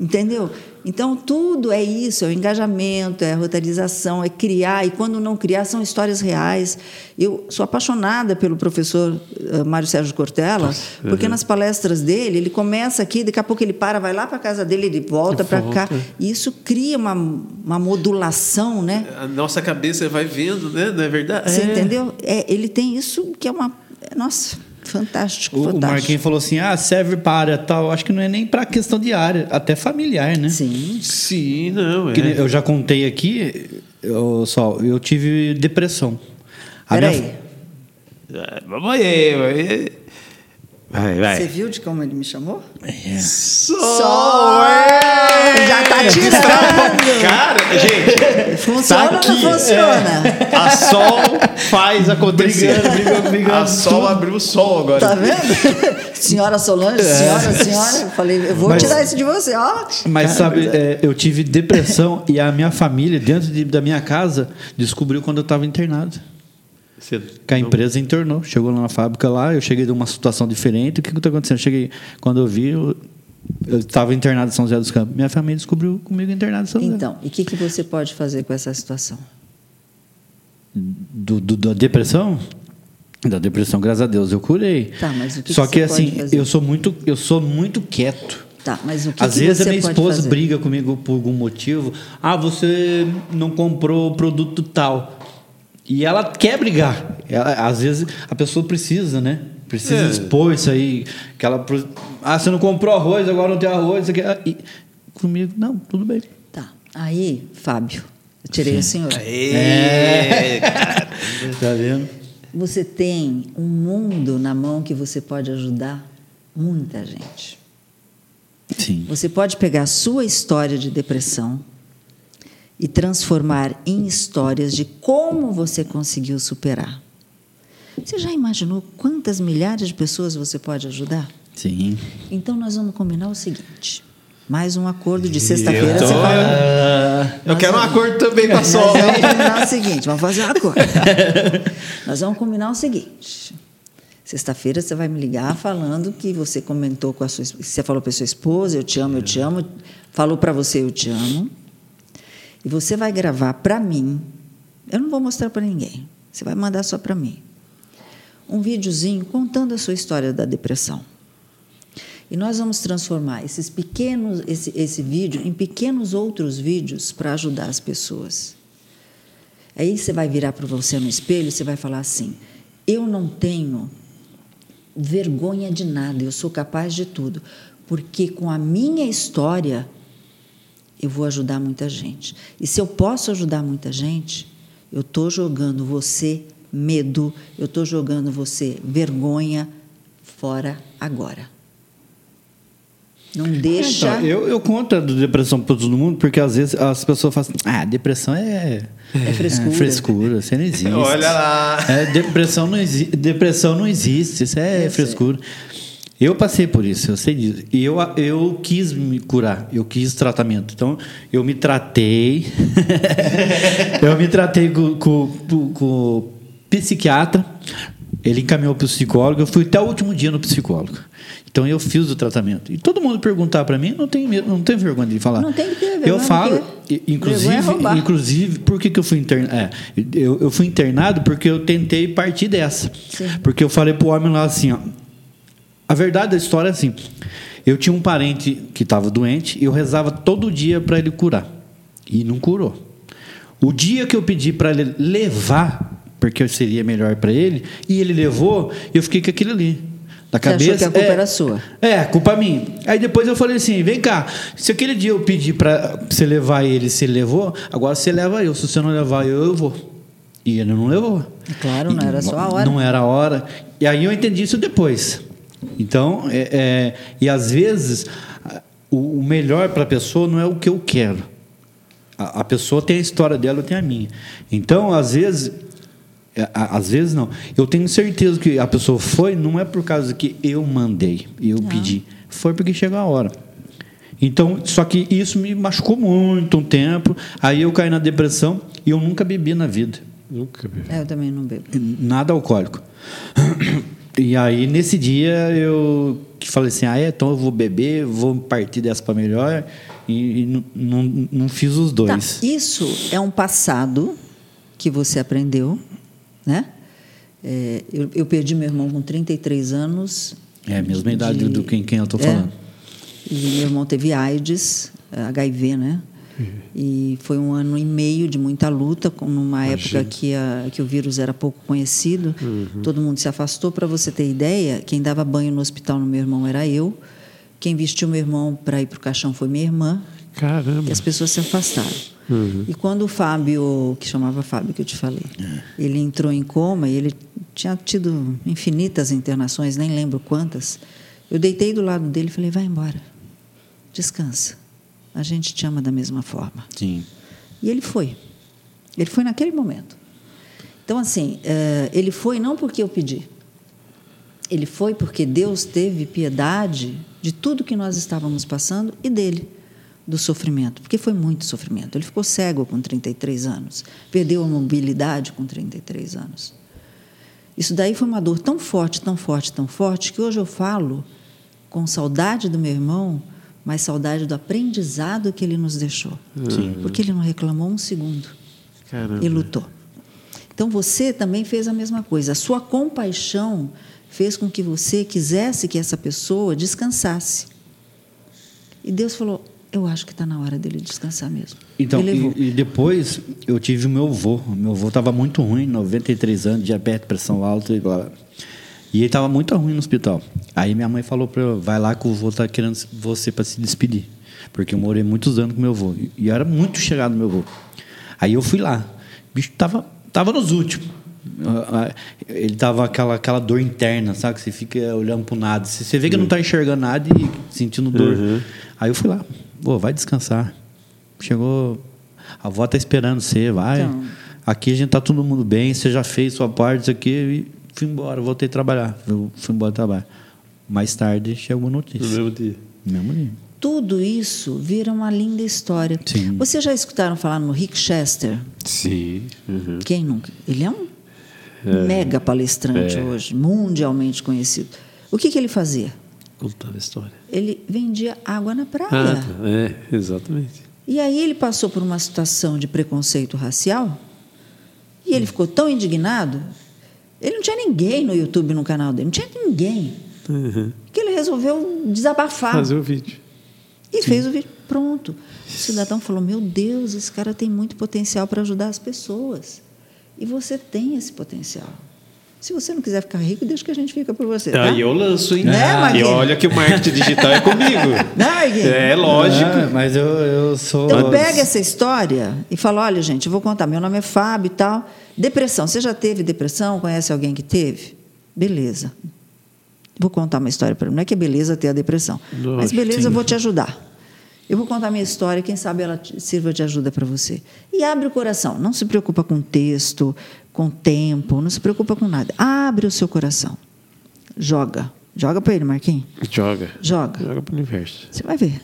Entendeu? Então, tudo é isso, é o engajamento, é a rotarização, é criar. E quando não criar, são histórias reais. Eu sou apaixonada pelo professor eh, Mário Sérgio Cortella, porque nas palestras dele, ele começa aqui, daqui a pouco ele para, vai lá para a casa dele, ele volta para cá. E isso cria uma, uma modulação, né? A nossa cabeça vai vendo, né? Não é verdade? Você É. entendeu? É, ele tem isso que é uma. é, Nossa, fantástico, O, o fantástico. Marquinhos falou assim: ah, serve para tal. Acho que não é nem para questão de área, até familiar, né? Sim. Sim, não. É. Que eu já contei aqui, eu, só, eu tive depressão. Peraí. minha- Ah, Vamos aí. Vai. Vai, Você viu de como ele me chamou? É. Sol! Já tá tirando! Cara, gente, Funciona tá ou aqui. não funciona? A Sol faz acontecer. Brigando, brigando, brigando, A Sol tudo. abriu o Sol agora. Tá vendo? senhora Solange, senhora, senhora. Eu falei, eu vou Mas- tirar isso de você, ó. Mas sabe, é, eu tive depressão e a minha família, dentro de- da minha casa, descobriu quando eu estava internado. Você- Que a empresa internou. Chegou lá na fábrica lá, eu cheguei de uma situação diferente. O que está acontecendo? Eu cheguei, quando eu vi, eu estava internado em São José dos Campos. Minha família descobriu comigo internado em São José. Então, e o que, que você pode fazer com essa situação? Do, do- da depressão? Da depressão, graças a Deus, eu curei. Tá, mas o que Só que que, você pode assim, fazer? eu sou muito, eu sou muito quieto. Tá, mas o que, Às que vezes você a minha esposa fazer? briga comigo por algum motivo. Ah, você não comprou o produto tal. E ela quer brigar. Ela- às vezes a pessoa precisa, né? Precisa É. expor isso aí. Que ela, ah, você não comprou arroz, agora não tem arroz. isso aqui. Ah, e comigo, não, tudo bem. Tá, aí, Fábio, eu tirei o senhor. É. Tá vendo? Você tem um mundo na mão que você pode ajudar muita gente. Sim. Você pode pegar a sua história de depressão e transformar em histórias de como você conseguiu superar. Você já imaginou quantas milhares de pessoas você pode ajudar? Sim. Então nós vamos combinar o seguinte: mais um acordo de sexta-feira Eu tô- você vai. Eu quero um acordo também com a Nós Sol. vamos combinar o seguinte, vamos fazer um acordo. Nós vamos combinar o seguinte. Sexta-feira você vai me ligar falando que você comentou com a sua você falou para sua esposa, eu te amo, eu te amo, falou para você eu te amo. E você vai gravar para mim. Eu não vou mostrar para ninguém. Você vai mandar só para mim. Um videozinho contando a sua história da depressão. E nós vamos transformar esses pequenos, esse, esse vídeo em pequenos outros vídeos para ajudar as pessoas. Aí você vai virar para você no espelho e você vai falar assim: eu não tenho vergonha de nada, eu sou capaz de tudo, porque com a minha história eu vou ajudar muita gente. E se eu posso ajudar muita gente, eu estou jogando você medo, eu estou jogando você vergonha fora agora. Não deixa. Então, eu, eu conto a depressão para todo mundo, porque às vezes as pessoas falam assim, ah, depressão é, É frescura. é frescura, você não existe. Olha lá. É, depressão, não exi depressão não existe, isso é Eu sei. Eu passei por isso, eu sei disso. E eu, eu quis me curar, eu quis tratamento. Então, eu me tratei. eu me tratei com, com, com, com o psiquiatra. Ele encaminhou para o psicólogo. Eu fui até o último dia no psicólogo. Então, eu fiz o tratamento. E todo mundo perguntar para mim, não tem, medo- não tem vergonha de falar. Não tem que ter Eu vergonha, falo, porque i- inclusive, é inclusive, por que, que eu fui internado? É, eu, eu fui internado porque eu tentei partir dessa. Sim. Porque eu falei pro homem lá assim, ó. A verdade da história é assim. Eu tinha um parente que estava doente e eu rezava todo dia para ele curar. E não curou. O dia que eu pedi para ele levar, porque seria melhor para ele, e ele levou, eu fiquei com aquilo ali. Da Você achou cabeça. que a culpa é, era sua? É, culpa minha. Aí depois eu falei assim: vem cá, se aquele dia eu pedi para você levar ele, se ele levou, agora você leva eu. Se você não levar eu, eu vou. E ele não levou. Claro, não era só a hora. Não era a hora. E aí eu entendi isso depois. Então, é, é, e às vezes, o, o melhor para a pessoa não é o que eu quero. A, a pessoa tem a história dela, eu tenho a minha. Então, às vezes, é, a- às vezes não. Eu tenho certeza que a pessoa foi, não é por causa que eu mandei, eu pedi. Foi porque chegou a hora. Então, só que isso me machucou muito um tempo. Aí eu caí na depressão e eu nunca bebi na vida. Nunca vi. É, eu também não bebo. Nada alcoólico. E aí, nesse dia, eu que falei assim: ah, é, então eu vou beber, vou partir dessa para melhor. E, e não, não, não fiz os Tá, dois. isso é um passado que você aprendeu, né? É, eu, eu perdi meu irmão com 33 anos. É a mesma idade de- do quem, quem eu estou É. falando. E meu irmão teve AIDS, HIV, né? E foi um ano e meio de muita luta, numa época que, a, que o vírus era pouco conhecido. Todo mundo se afastou. Para você ter ideia, quem dava banho no hospital no meu irmão era eu. Quem vestiu meu irmão para ir para o caixão foi minha irmã. Caramba. E as pessoas se afastaram. E quando o Fábio, que chamava Fábio, que eu te falei, ele entrou em coma e ele tinha tido infinitas internações, nem lembro quantas. Eu deitei do lado dele e falei: vai embora, descansa. A gente te ama da mesma forma. Sim. E ele foi. Ele foi naquele momento. Então, assim, eh, ele foi não porque eu pedi. Ele foi porque Deus teve piedade de tudo que nós estávamos passando e dele, do sofrimento. Porque foi muito sofrimento. Ele ficou cego com 33 anos, perdeu a mobilidade com 33 anos. Isso daí foi uma dor tão forte, tão forte, tão forte, que hoje eu falo com saudade do meu irmão, mas saudade do aprendizado que ele nos deixou. Porque ele não reclamou um segundo. Caramba. E lutou. Então você também fez a mesma coisa. A sua compaixão fez com que você quisesse que essa pessoa descansasse. E Deus falou: Eu acho que está na hora dele descansar mesmo. Então, e e, e depois eu tive o meu avô. Meu avô estava muito ruim, 93 anos, diabetes, pressão alta e blá. blá. E ele estava muito ruim no hospital. Aí minha mãe falou para eu, vai lá que o avô está querendo você para se despedir. Porque eu morei muitos anos com meu avô. E eu era muito chegado no meu avô. Aí eu fui lá. O bicho tava, tava nos últimos. Ah, ah, Ele tava aquela, aquela dor interna, sabe? Que você fica olhando pro nada. Você você vê que não tá enxergando nada e sentindo dor. Aí eu fui lá. Pô, vai descansar. Chegou. A avó tá esperando você, vai. Então. Aqui a gente tá todo mundo bem, você já fez sua parte, isso aqui. E fui embora, voltei a trabalhar. Eu fui embora trabalhar. Mais tarde chegou a No notícia. mesmo dia. Mesmo dia. Tudo isso vira uma linda história. Sim. Vocês já escutaram falar no Rick Chester? Sim. Uhum. Quem nunca? Ele é um mega palestrante É. hoje, mundialmente conhecido. O que, que ele fazia? Contava a história. Ele vendia água na praia. Ah, tá. é, exatamente. E aí ele passou por uma situação de preconceito racial e ele ficou tão indignado. Ele não tinha ninguém no YouTube no canal dele, não tinha ninguém. Uhum. Que ele resolveu desabafar. Fazer o vídeo. E fez o vídeo. Pronto. O cidadão falou: Meu Deus, esse cara tem muito potencial para ajudar as pessoas. E você tem esse potencial. Se você não quiser ficar rico, deixa que a gente fica por você. Tá? Aí eu lanço, hein? Né, e olha que o marketing digital é comigo. Né, Marquinhos? É lógico. Ah, mas eu, eu sou. Então pega essa história e fala: olha, gente, eu vou contar. Meu nome é Fábio e tal. Depressão. Você já teve depressão? Conhece alguém que teve? Beleza. Vou contar uma história para ele. Não é que é beleza ter a depressão. Lógico, mas beleza, sim. eu vou te ajudar. Eu vou contar minha história, quem sabe ela te- sirva de ajuda para você. E abre o coração. Não se preocupa com texto, com tempo, não se preocupa com nada. Abre o seu coração. Joga. Joga para ele, Marquinhos. Joga. Joga. Joga pro universo. Você vai ver.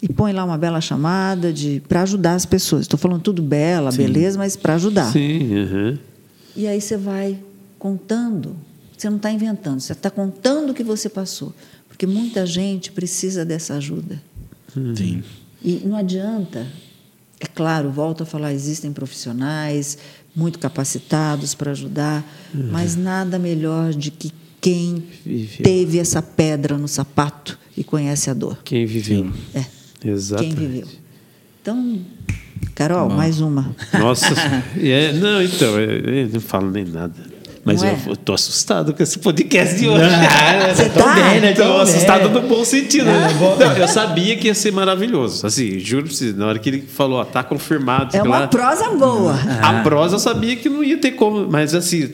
E põe lá uma bela chamada de para ajudar as pessoas. Estou falando tudo bela, beleza, mas para ajudar. Sim, aham. E aí você vai contando. Você não está inventando, você está contando o que você passou. Porque muita gente precisa dessa ajuda. Sim. E não adianta. É claro, volto a falar, existem profissionais muito capacitados para ajudar, mas nada melhor de que quem Viveu. teve essa pedra no sapato e conhece a dor. Quem viveu. É. Exatamente. Quem viveu. Então, Carol, mais uma. Nossa. é, não, então, eu, eu não falo nem nada. Mas Não eu, é? eu tô assustado com esse podcast de hoje. Você tão tá? bem, né? Tô assustado no bom sentido. né? Não, eu sabia que ia ser maravilhoso. Assim, juro pra você, na hora que ele falou, ó, tá confirmado. É uma lá, prosa boa. A prosa eu sabia que não ia ter como, mas assim,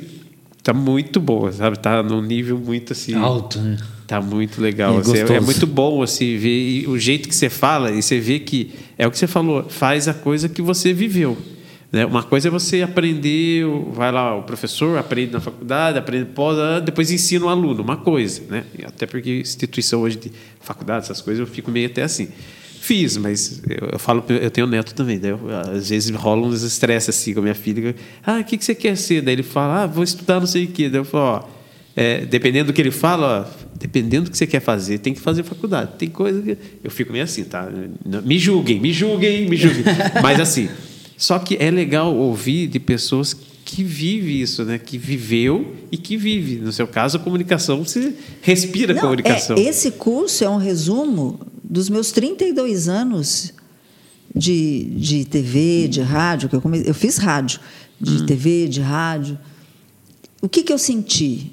tá muito boa, sabe? Tá num nível muito assim. Alto, né? Tá muito legal. É assim, é, é muito bom assim, ver o jeito que você fala e você vê que é o que você falou, faz a coisa que você viveu. Né? Uma coisa é você aprender, vai lá, o professor aprende na faculdade, aprende pós, ah, depois ensina o aluno, uma coisa. Né? Até porque instituição hoje de faculdade, essas coisas, eu fico meio até assim. Fiz, mas eu, eu falo, eu tenho neto também, né? Às vezes rola uns estresse assim com a minha filha. Ah, o que, que você quer ser? Daí ele fala, ah, vou estudar não sei o quê. Daí eu falo, ó, é, dependendo do que ele fala, ó, dependendo do que você quer fazer, tem que fazer faculdade. Tem coisa que. Eu fico meio assim, tá? Me julguem, me julguem, me julguem. Mas assim, só que é legal ouvir de pessoas que vivem isso, né? Que viveu e que vive. No seu caso, a comunicação, você respira Não, comunicação. é- esse curso é um resumo dos meus 32 anos de, de TV, de rádio, que eu, come... eu fiz rádio, de TV, de rádio. O que, que eu senti?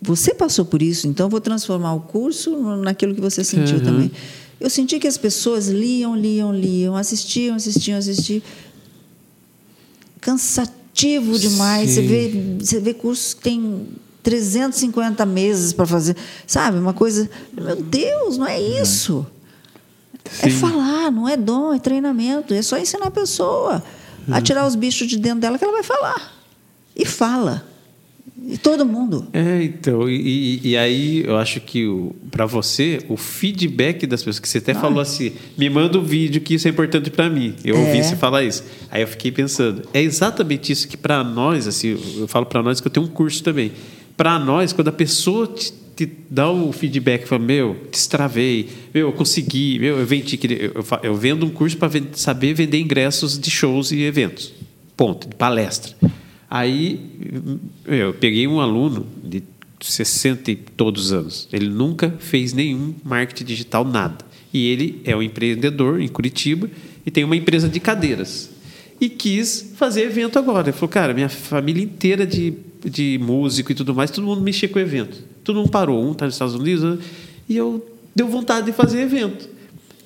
Você passou por isso, então eu vou transformar o curso naquilo que você sentiu também. Eu senti que as pessoas liam, liam, liam, assistiam, assistiam, assistiam. Cansativo demais. Você vê, você vê cursos que tem 350 meses para fazer. Sabe? Uma coisa. Meu Deus, não é isso. É falar, não é dom, é treinamento. É só ensinar a pessoa a tirar os bichos de dentro dela que ela vai falar. E fala. E todo mundo. É, então, e, e- aí eu acho que para você, o feedback das pessoas, que você até falou assim, me manda um vídeo que isso é importante para mim. Eu É. ouvi você falar isso. Aí eu fiquei pensando, é exatamente isso que para nós, assim, eu falo para nós que eu tenho um curso também. Para nós, quando a pessoa te, te dá o feedback, fala, meu, destravei, meu, eu consegui, meu, eu vendi, eu, eu vendo um curso para saber vender ingressos de shows e eventos. Ponto, de palestra. Aí eu peguei um aluno de 60 e todos os anos. Ele nunca fez nenhum marketing digital, nada. E ele é um empreendedor em Curitiba e tem uma empresa de cadeiras. E quis fazer evento agora. Ele falou, cara, minha família inteira de, de músico e tudo mais, todo mundo mexia com evento. Todo mundo parou. Um está nos Estados Unidos e eu deu vontade de fazer evento.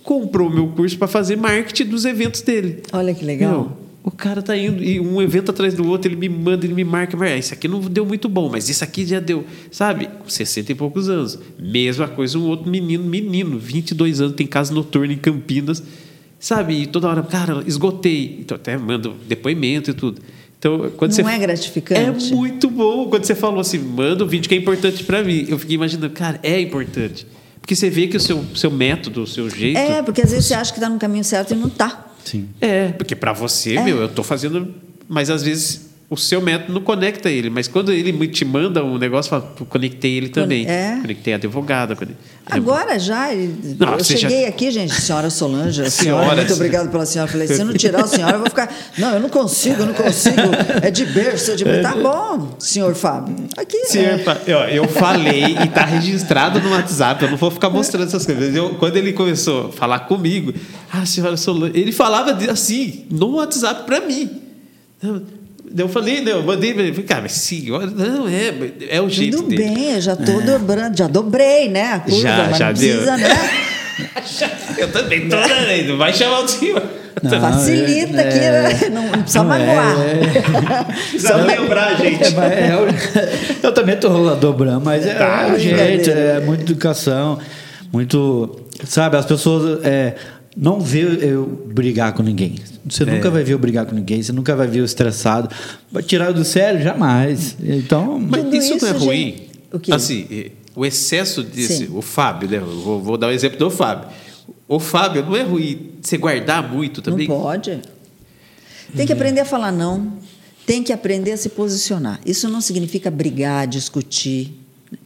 Comprou meu curso para fazer marketing dos eventos dele. Olha que legal. Meu, o cara tá indo e um evento atrás do outro, ele me manda, ele me marca, mas ah, isso aqui não deu muito bom, mas isso aqui já deu, sabe? Com 60 e poucos anos. Mesma coisa, um outro menino, menino, 22 anos, tem casa noturna em Campinas, sabe? E toda hora, cara, esgotei. Então até mando depoimento e tudo. Então, quando Não você é gratificante? É muito bom. Quando você falou assim, manda um vídeo que é importante para mim. Eu fiquei imaginando, cara, é importante. Porque você vê que o seu, seu método, o seu jeito. É, porque às vezes você acha que está no caminho certo e não está. Sim. É, porque para você, meu, eu tô fazendo. Mas às vezes o seu método não conecta ele. Mas quando ele me- te manda um negócio, fala, "Pô, conectei ele também. é. Conectei a advogada. conectei- Agora já, ele- Não, eu você já- cheguei aqui, gente, senhora Solange, a senhora, Senhora. muito obrigado pela senhora. Falei, se não tirar a senhora, eu vou ficar. Não, eu não consigo, eu não consigo. É de berço, é de berço. Tá bom, senhor Fábio. Aqui. Senhor, é. ó, eu falei e tá registrado no WhatsApp, eu não vou ficar mostrando essas coisas. Eu- quando ele começou a falar comigo, ah, senhora Solange, ele falava assim, no WhatsApp para mim. Eu, falei, não, eu mandei, ele, falei, cara, mas senhora, não, é, é o jeito Tudo dele. bem, eu já tô dobrando, já dobrei, né? A curva, Já, já não deu. precisa, né? Eu também tô, né? Não vai chamar o senhor. Não, Facilita é- aqui, né? Não, não precisa Não, é- magoar. Precisa lembrar, gente. É, mas é eu também estou dobrando, mas é, Tá, é o jeito, é muita educação, muito. Sabe, as pessoas é, não vê eu brigar com ninguém. Você nunca vai ver eu brigar com ninguém, você nunca vai ver eu estressado. Tirar do sério? Jamais. Então. Mas Tudo isso, não é isso, ruim? gente- o quê? Assim, o excesso desse. Sim. O Fábio, né? Eu vou, vou dar o exemplo do Fábio. O Fábio não é ruim você guardar muito também? Não pode. Tem que aprender a falar não. Tem que aprender a se posicionar. Isso não significa brigar, discutir.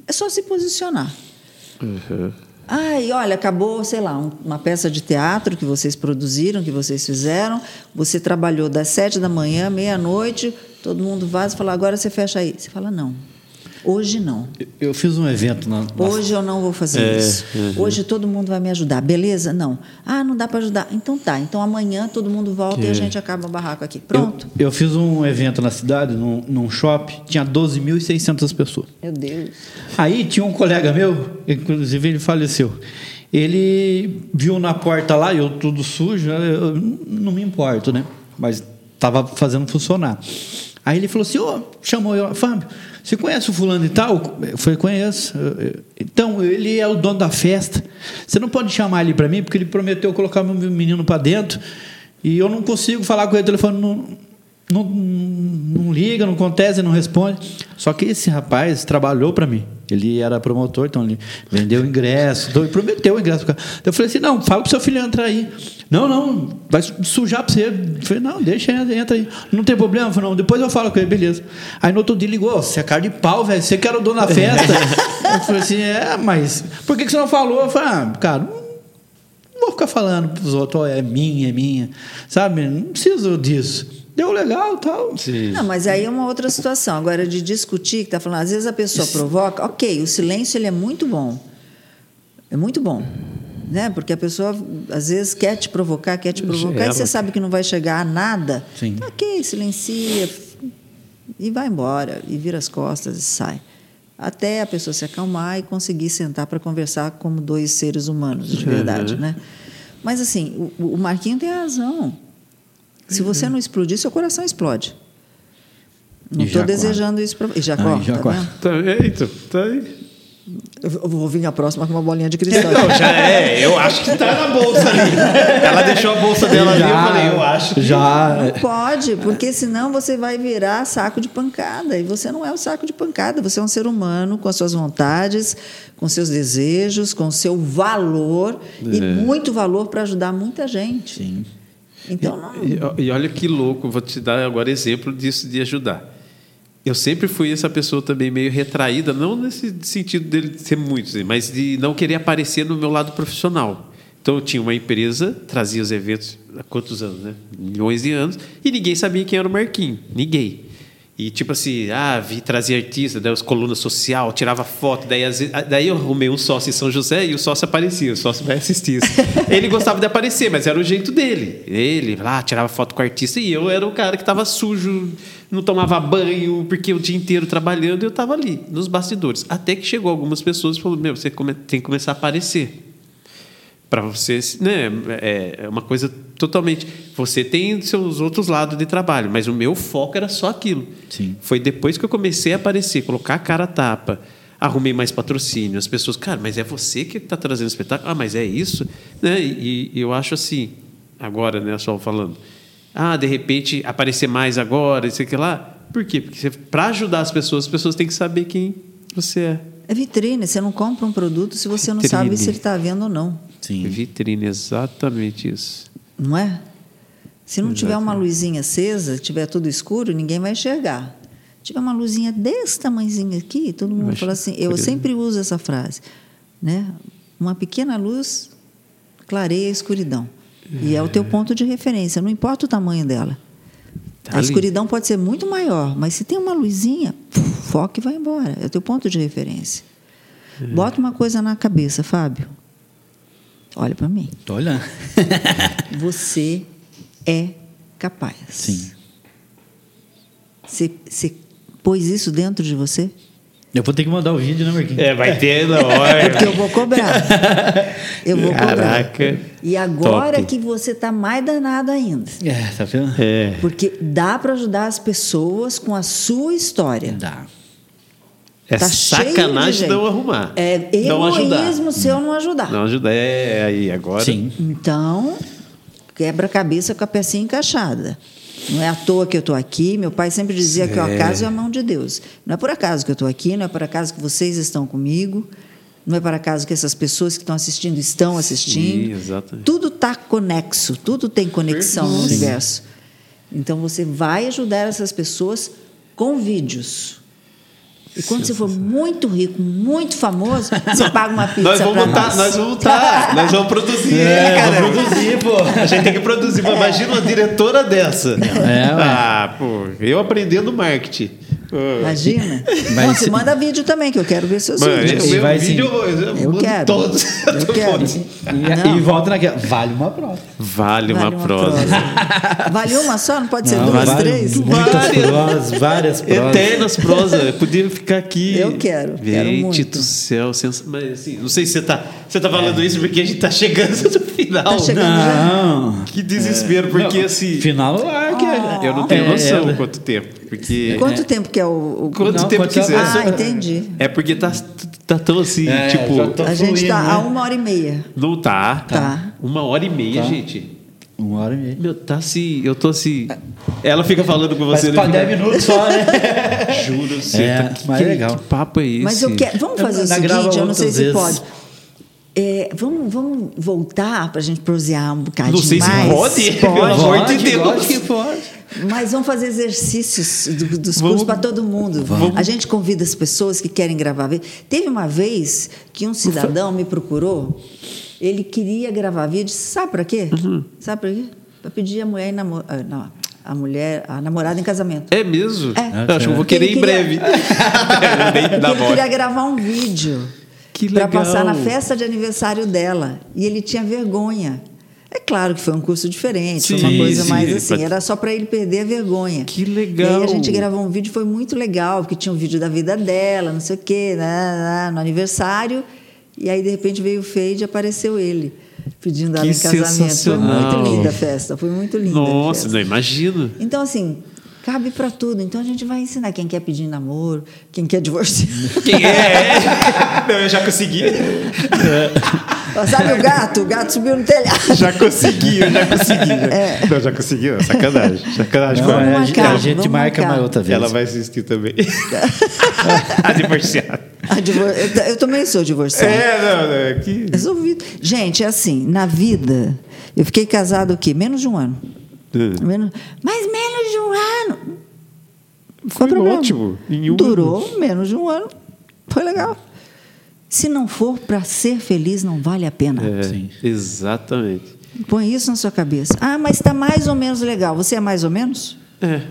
É só se posicionar. Uhum. Ai, olha, acabou, sei lá, um- uma peça de teatro que vocês produziram, que vocês fizeram. Você trabalhou das sete da manhã, meia-noite, todo mundo vaza e fala, agora você fecha aí. Você fala, não. Hoje não. Eu fiz um evento na. Hoje eu não vou fazer É, isso. Hoje todo mundo vai me ajudar. Beleza? Não. Ah, não dá para ajudar. Então tá. Então amanhã todo mundo volta e a gente acaba o barraco aqui. Pronto. Eu, eu fiz um evento na cidade, num, num shopping, tinha 12.600 pessoas. Meu Deus. Aí tinha um colega meu, inclusive ele faleceu. Ele viu na porta lá, eu tudo sujo, eu não me importo, né? Mas estava fazendo funcionar. Aí ele falou assim: Ô, chamou eu, Fábio, Você conhece o fulano e tal? Eu falei, conheço. Então, ele é o dono da festa. Você não pode chamar ele para mim, porque ele prometeu colocar meu menino para dentro. E eu não consigo falar com ele. Telefone não, não, não liga, não acontece, não responde. Só que esse rapaz trabalhou para mim. Ele era promotor, então ele vendeu o ingresso, então ele prometeu o ingresso. Então eu falei assim: não, fala pro seu filho entrar aí. Não, não, vai sujar para você. Eu falei: não, deixa, entra, aí. Não tem problema. Eu falei: não, depois eu falo com ele, beleza. Aí no outro dia ligou: "Ô, você é cara de pau, velho, você que era o dono da festa. eu falei assim: é, mas por que que você não falou? Eu falei: ah, cara, não vou ficar falando pros outros, ó, é minha, é minha. Sabe? Não preciso disso. Deu legal tal. Não, mas aí é uma outra situação. Agora, de discutir, que está falando, às vezes a pessoa provoca, ok, o silêncio ele é muito bom. É muito bom. Né? Porque a pessoa, às vezes, quer te provocar, quer te provocar, e você sabe que não vai chegar a nada. Sim. Ok, silencia e vai embora, e vira as costas e sai. Até a pessoa se acalmar e conseguir sentar para conversar como dois seres humanos, de verdade, né? Mas, assim, o, o Marquinho tem razão. Se você não explodir, seu coração explode. Não já estou desejando isso para. E já Ah, e corta, já tá vendo? Tá, é, aí. Eu vou vir a próxima com uma bolinha de cristal. Não, já é. Eu acho que tá na bolsa ali. Ela deixou a bolsa dela ali, eu falei, eu acho que. Já. Não pode, porque senão você vai virar saco de pancada. E você não é o saco de pancada. Você é um ser humano com as suas vontades, com seus desejos, com seu valor e muito valor para ajudar muita gente. Sim. Então, não. E, e olha que louco, vou te dar agora exemplo disso de ajudar. Eu sempre fui essa pessoa também meio retraída, não nesse sentido dele ser muito, mas de não querer aparecer no meu lado profissional. Então eu tinha uma empresa, trazia os eventos há quantos anos, né? Milhões de anos, e ninguém sabia quem era o Marquinho. Ninguém. E tipo assim, ah, vi trazer artista, daí os colunas social, tirava foto, daí, vezes- daí eu arrumei um sócio em São José e o sócio aparecia, o sócio vai assistir isso. Ele gostava de aparecer, mas era o jeito dele. Ele lá tirava foto com o artista e eu era o cara que estava sujo, não tomava banho, porque o dia inteiro trabalhando eu estava ali, nos bastidores. Até que chegou algumas pessoas e falou: Meu, você tem que começar a aparecer para você, né, é é uma coisa totalmente. Você tem seus outros lados de trabalho, mas o meu foco era só aquilo. Sim. Foi depois que eu comecei a aparecer, colocar a cara a tapa, arrumei mais patrocínio. As pessoas, cara, mas é você que está trazendo espetáculo? Ah, mas é isso, né? E, e eu acho assim, agora, né, só falando. Ah, de repente aparecer mais agora, isso aqui lá. Por quê? Porque para ajudar as pessoas, as pessoas têm que saber quem você é. É vitrine. Você não compra um produto se você não Vitrine. sabe se ele está à venda ou não. Sim. Vitrine, exatamente isso. Não é? Se não tiver uma luzinha acesa, tiver tudo escuro, ninguém vai enxergar. Se tiver uma luzinha desse tamanhozinho aqui, todo mundo fala assim. Eu sempre uso essa frase, né? Uma pequena luz clareia a escuridão. E é o teu ponto de referência, não importa o tamanho dela. Tá a ali. escuridão pode ser muito maior, mas se tem uma luzinha, foca e vai embora. É o teu ponto de referência. Bota uma coisa na cabeça, Fábio. Olha para mim. Tô olhando. Você é capaz. Sim. Você, você pôs isso dentro de você? Eu vou ter que mandar o vídeo, né, Marquinhos? É, vai ter, não. É porque eu vou cobrar. Eu vou Caraca. cobrar. E agora Top. que você está mais danado ainda. É, tá vendo? É. Porque dá para ajudar as pessoas com a sua história. Dá. É Tá cheio de sacanagem gente. não arrumar. É não ajudar. egoísmo se eu não ajudar. Não ajudar. É, aí, agora. Sim. Então, quebra a cabeça com a pecinha encaixada. Não é à toa que eu estou aqui. Meu pai sempre dizia que o acaso é a mão de Deus. Não é por acaso que eu estou aqui, não é por acaso que vocês estão comigo, não é por acaso que essas pessoas que estão assistindo estão assistindo. Sim, exatamente. Tudo está conexo, tudo tem conexão no Sim. universo. Então você vai ajudar essas pessoas com vídeos. E quando você for muito rico, muito famoso, você paga uma pizza Nós vamos tá, nós. nós vamos tá, nós vamos produzir, É, cara. vou produzir, pô. A gente tem que produzir. Mas Imagina uma diretora dessa. É, ah, pô, eu aprendendo marketing. Imagina. Mas Não, você se- manda vídeo também, que eu quero ver seus Mano, vídeos. E meu vai vídeo eu, Eu quero. todos. Eu quero. E, e volta naquela. Vale uma prova. Vale, uma, Vale prosa. Vale uma só? Não pode ser Não, duas, vale três? Muitas Várias. várias provas. Eternas prosa. Eu podia ficar aqui. Eu quero, Gente do céu. sens- Mas assim, não sei se você tá, você tá falando isso porque a gente tá chegando no final. Tá chegando já? Não. Que desespero, porque Não, assim. Final Ó, que Eu não tenho É, noção é. quanto tempo. Porque. Quanto tempo que é o. o- Quanto Não, tempo quanto quiser. Ah, entendi. É porque tá, tá tão assim, É, tipo. já tô- A gente fluindo, está né? a uma hora e meia. Não tá. Tá. Uma hora e meia, Tá. gente. Uma hora e meia. Meu, tá assim. Eu tô assim. Ela fica falando com você. Mas né? 10 minutos só, né? Juro, você. É, tá, que, mas que, é legal. que papo é esse? Mas eu quero. Vamos fazer o Ainda grava seguinte, eu não sei outras se vezes. pode. É, vamos, vamos voltar para a gente prosear um bocadinho Não sei se mais. pode, pelo amor de Deus. Pode que pode. Mas vamos fazer exercícios do- dos Vamos. cursos para todo mundo. A gente convida as pessoas que querem gravar vídeo. Teve uma vez que um cidadão me procurou, ele queria gravar vídeo, sabe para quê? Uhum. Sabe para quê? Para pedir a mulher, em ah, não, a mulher, a namorada em casamento. É mesmo? É. Eu acho que eu vou querer em breve. Ele queria gravar um vídeo para passar na festa de aniversário dela. E ele tinha vergonha. É claro que foi um curso diferente, foi uma Sim, coisa sim. mais assim, Pra- era só para ele perder a vergonha. Que E legal. aí a gente gravou um vídeo, foi muito legal, porque tinha um vídeo da vida dela, não sei o quê, né, né, no aniversário. E aí, de repente, veio o fade e apareceu ele, pedindo ela em casamento. Foi sensacional. muito linda a festa, foi muito linda. Nossa, não imagino. Então, assim, cabe para tudo. Então, a gente vai ensinar quem quer pedir namoro, quem quer divorciar. Quem é? Não, eu já consegui. Sabe o gato? O gato subiu no telhado. Já consegui, eu já consegui. Já. É. Não, já consegui. não, Sacanagem. Sacanagem. Não, com é, a, a gente marca marcar. mais outra vez. Ela vai assistir também. a divorciada. A divor- eu, eu também sou divorciada. É, não, não. É que... Resolvido. Gente, é assim, na vida, eu fiquei casada o quê? Menos de um ano. Menos- mas menos de um ano. Foi o problema? ótimo. Em um Durou menos de um ano. Foi legal. Se não for para ser feliz, não vale a pena. É, Sim. exatamente. Põe isso na sua cabeça. Ah, mas está mais ou menos legal. Você é mais ou menos? É.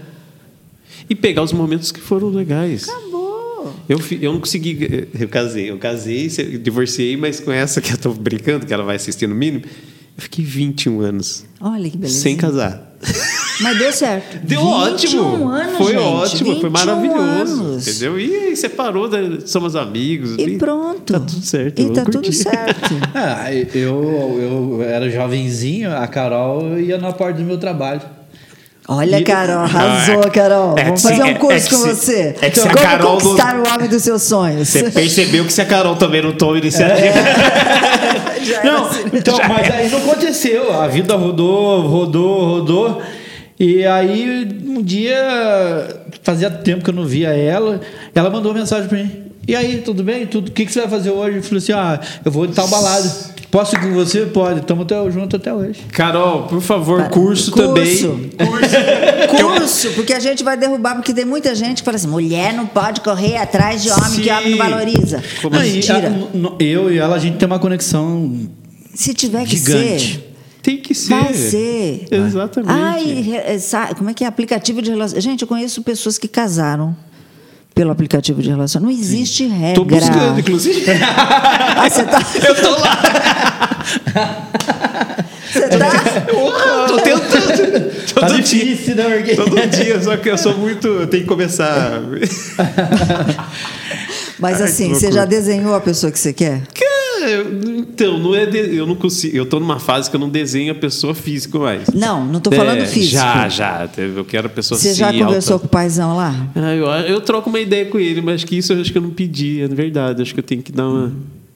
E pegar os momentos que foram legais. Acabou. Eu, eu não consegui. Eu casei, eu casei, se- divorciei, mas com essa que eu tô brincando, que ela vai assistir no mínimo, eu fiquei 21 anos Olha que beleza. sem casar. Mas deu certo. Deu 21 ótimo. Anos, foi gente, ótimo, foi 21 maravilhoso. anos. Entendeu? E aí separou, né? somos amigos. E pronto. Tá tudo certo. E vamos tá tudo certo. Ah, eu, eu era jovenzinho, a Carol ia na porta do meu trabalho. Olha, E- Carol, arrasou, Carol. é que Vamos se- fazer um é- curso é com se- você. é que se a Carol não- conquistar o homem dos seus sonhos. Você percebeu que se a Carol também não toma iniciativa. Era Não, assim. então, mas aí não aconteceu. A vida rodou, rodou, rodou. E aí, um dia, fazia tempo que eu não via ela, ela mandou uma mensagem pra mim. E aí, tudo bem? Tudo, o que, que você vai fazer hoje? Eu falei assim: ah, eu vou de tal balada. Posso ir com você? Pode. Estamos até, junto até hoje. Carol, por favor, curso, Curso. também. Curso, porque a gente vai derrubar, porque tem muita gente que fala assim: mulher não pode correr atrás de homem que Sim. homem não valoriza. Como Aí, Mentira. a- eu e ela, a gente tem uma conexão Se tiver que gigante. ser. Tem que ser. Vai ser. Exatamente. Ai, eh, como é que é aplicativo de relacionamento? Gente, eu conheço pessoas que casaram pelo aplicativo de relacionamento. Não existe regra. Tô buscando, inclusive. Ah, você tá. Eu tô lá. Você tá. tô tentando. Tá Todo dia. difícil, né? Porque... Todo dia, só que eu sou muito. Eu tenho que começar. Mas Ai, assim, que você já desenhou a pessoa que você quer? Cara, eu- então, não é. de- eu não consigo. Eu tô numa fase que eu não desenho a pessoa física mais. Não, não tô falando É, físico. Já, já. Eu quero a pessoa Você assim, já conversou alta. com o paizão lá? Ah, eu, eu troco uma ideia com ele, mas que isso eu acho que eu não pedi, é verdade. Acho que eu tenho que dar uma.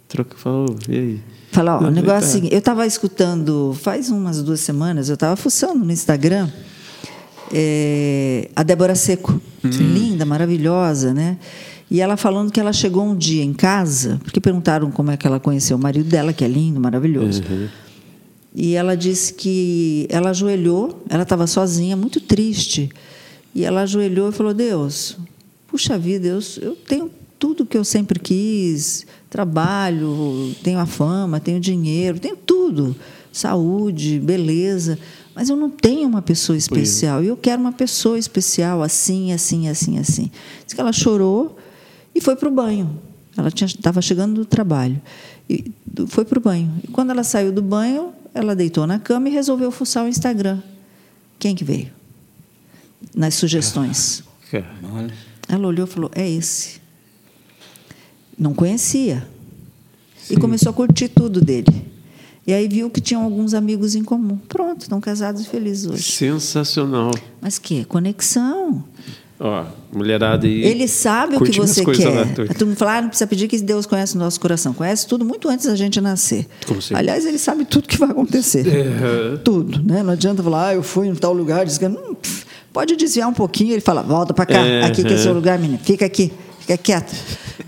Troca. Fala, "Ô, e aí? Fala, ó, o Não, negócio é tá. o seguinte, eu estava escutando, faz umas duas semanas, eu estava fuçando no Instagram, é, a Débora Seco, linda, maravilhosa, né? E ela falando que ela chegou um dia em casa, porque perguntaram como é que ela conheceu o marido dela, que é lindo, maravilhoso. E ela disse que ela ajoelhou, ela estava sozinha, muito triste. E ela ajoelhou e falou: Deus, puxa vida, eu, eu tenho tudo que eu sempre quis, trabalho, tenho a fama, tenho dinheiro, tenho tudo, saúde, beleza, mas eu não tenho uma pessoa especial. E eu quero uma pessoa especial, assim, assim, assim, assim. Diz que ela chorou e foi para o banho. Ela estava chegando do trabalho. E foi para o banho. E quando ela saiu do banho, ela deitou na cama e resolveu fuçar o Instagram. Quem que veio? Nas sugestões. Ela olhou e falou: é esse. Não conhecia. E começou a curtir tudo dele. E aí viu que tinham alguns amigos em comum. Pronto, estão casados e felizes hoje. Sensacional. Mas que? Conexão. Ó, mulherada e. Ele sabe o que você quer. Tu me falar, ah, não precisa pedir que Deus conhece o nosso coração. Conhece tudo muito antes da gente nascer. Com certeza. Aliás, ele sabe tudo que vai acontecer. É. Tudo, né? Não adianta falar, ah, eu fui em tal lugar, diz que hum, pode desviar um pouquinho, ele fala, volta para cá, É, aqui que é é. seu lugar, menina, fica aqui, fica quieto.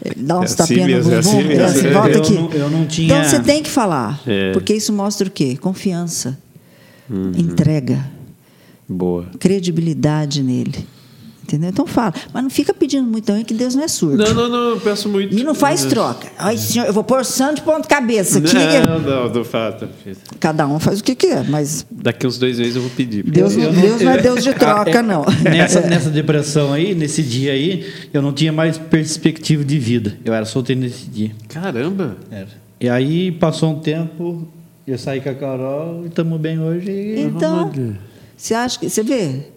Ele dá uns É assim tapinhas mesmo, no é bumbum, assim é assim, Eu volta aqui. não- eu não tinha- Então você tem que falar, É. porque isso mostra o quê? Confiança, Uhum. entrega, Boa. credibilidade nele. Entendeu? Então fala. Mas não fica pedindo muito também, que Deus não é surdo. Não, não, não, eu peço muito. E não faz troca. Ai, senhor, eu vou pôr santo de ponta cabeça aqui. Não, não, não fato. Cada um faz o que quer, mas Daqui uns dois meses eu vou pedir. Deus, Eu não, Deus não é Deus de troca, não. Nessa, nessa depressão aí, nesse dia aí, eu não tinha mais perspectiva de vida. Eu era solteiro nesse dia. Caramba. Era. E aí passou um tempo, eu saí com a Carol e estamos bem hoje. Então, você acha que. Você vê?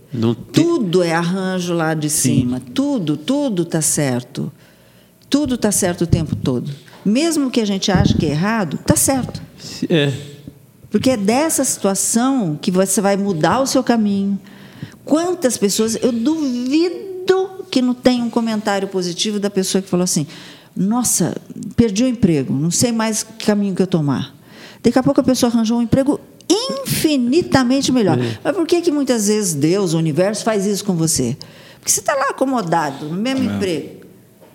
Tem- Tudo é arranjo lá de cima. Tudo, tudo está certo. Tudo está certo o tempo todo. Mesmo que a gente ache que é errado, está certo. É. Porque é dessa situação que você vai mudar o seu caminho. Quantas pessoas. Eu duvido que não tenha um comentário positivo da pessoa que falou assim: Nossa, perdi o emprego, não sei mais que caminho que eu tomar. Daqui a pouco a pessoa arranjou um emprego infinitamente melhor. Mas por que, que muitas vezes Deus, o universo, faz isso com você? Porque você está lá acomodado, no mesmo emprego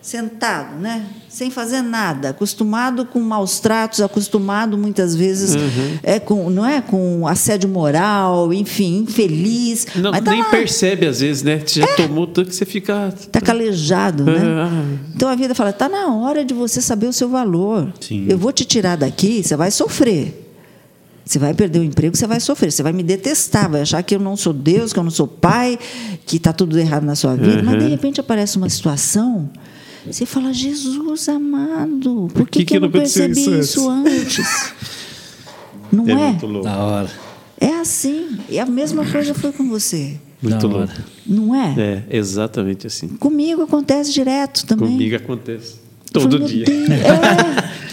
sentado, né? Sem fazer nada, acostumado com maus tratos, acostumado muitas vezes Uhum. é com, não é, com assédio moral, enfim, infeliz. Não, mas tá nem lá, percebe às vezes, né? Você já tomou tanto que você fica. tá calejado, né? Então a vida fala, tá na hora de você saber o seu valor. Sim. Eu vou te tirar daqui, você vai sofrer. Você vai perder o emprego, você vai sofrer, você vai me detestar, vai achar que eu não sou Deus, que eu não sou pai, que está tudo errado na sua vida. Mas de Uhum. repente aparece uma situação, você fala, Jesus amado, por que, que que, eu que não percebi isso isso antes? Não É é? muito louco. Da hora. É assim. E a mesma coisa foi com você. Muito Da louco. hora. Não é? É, exatamente assim. Comigo acontece direto também. Comigo acontece. Todo dia. É.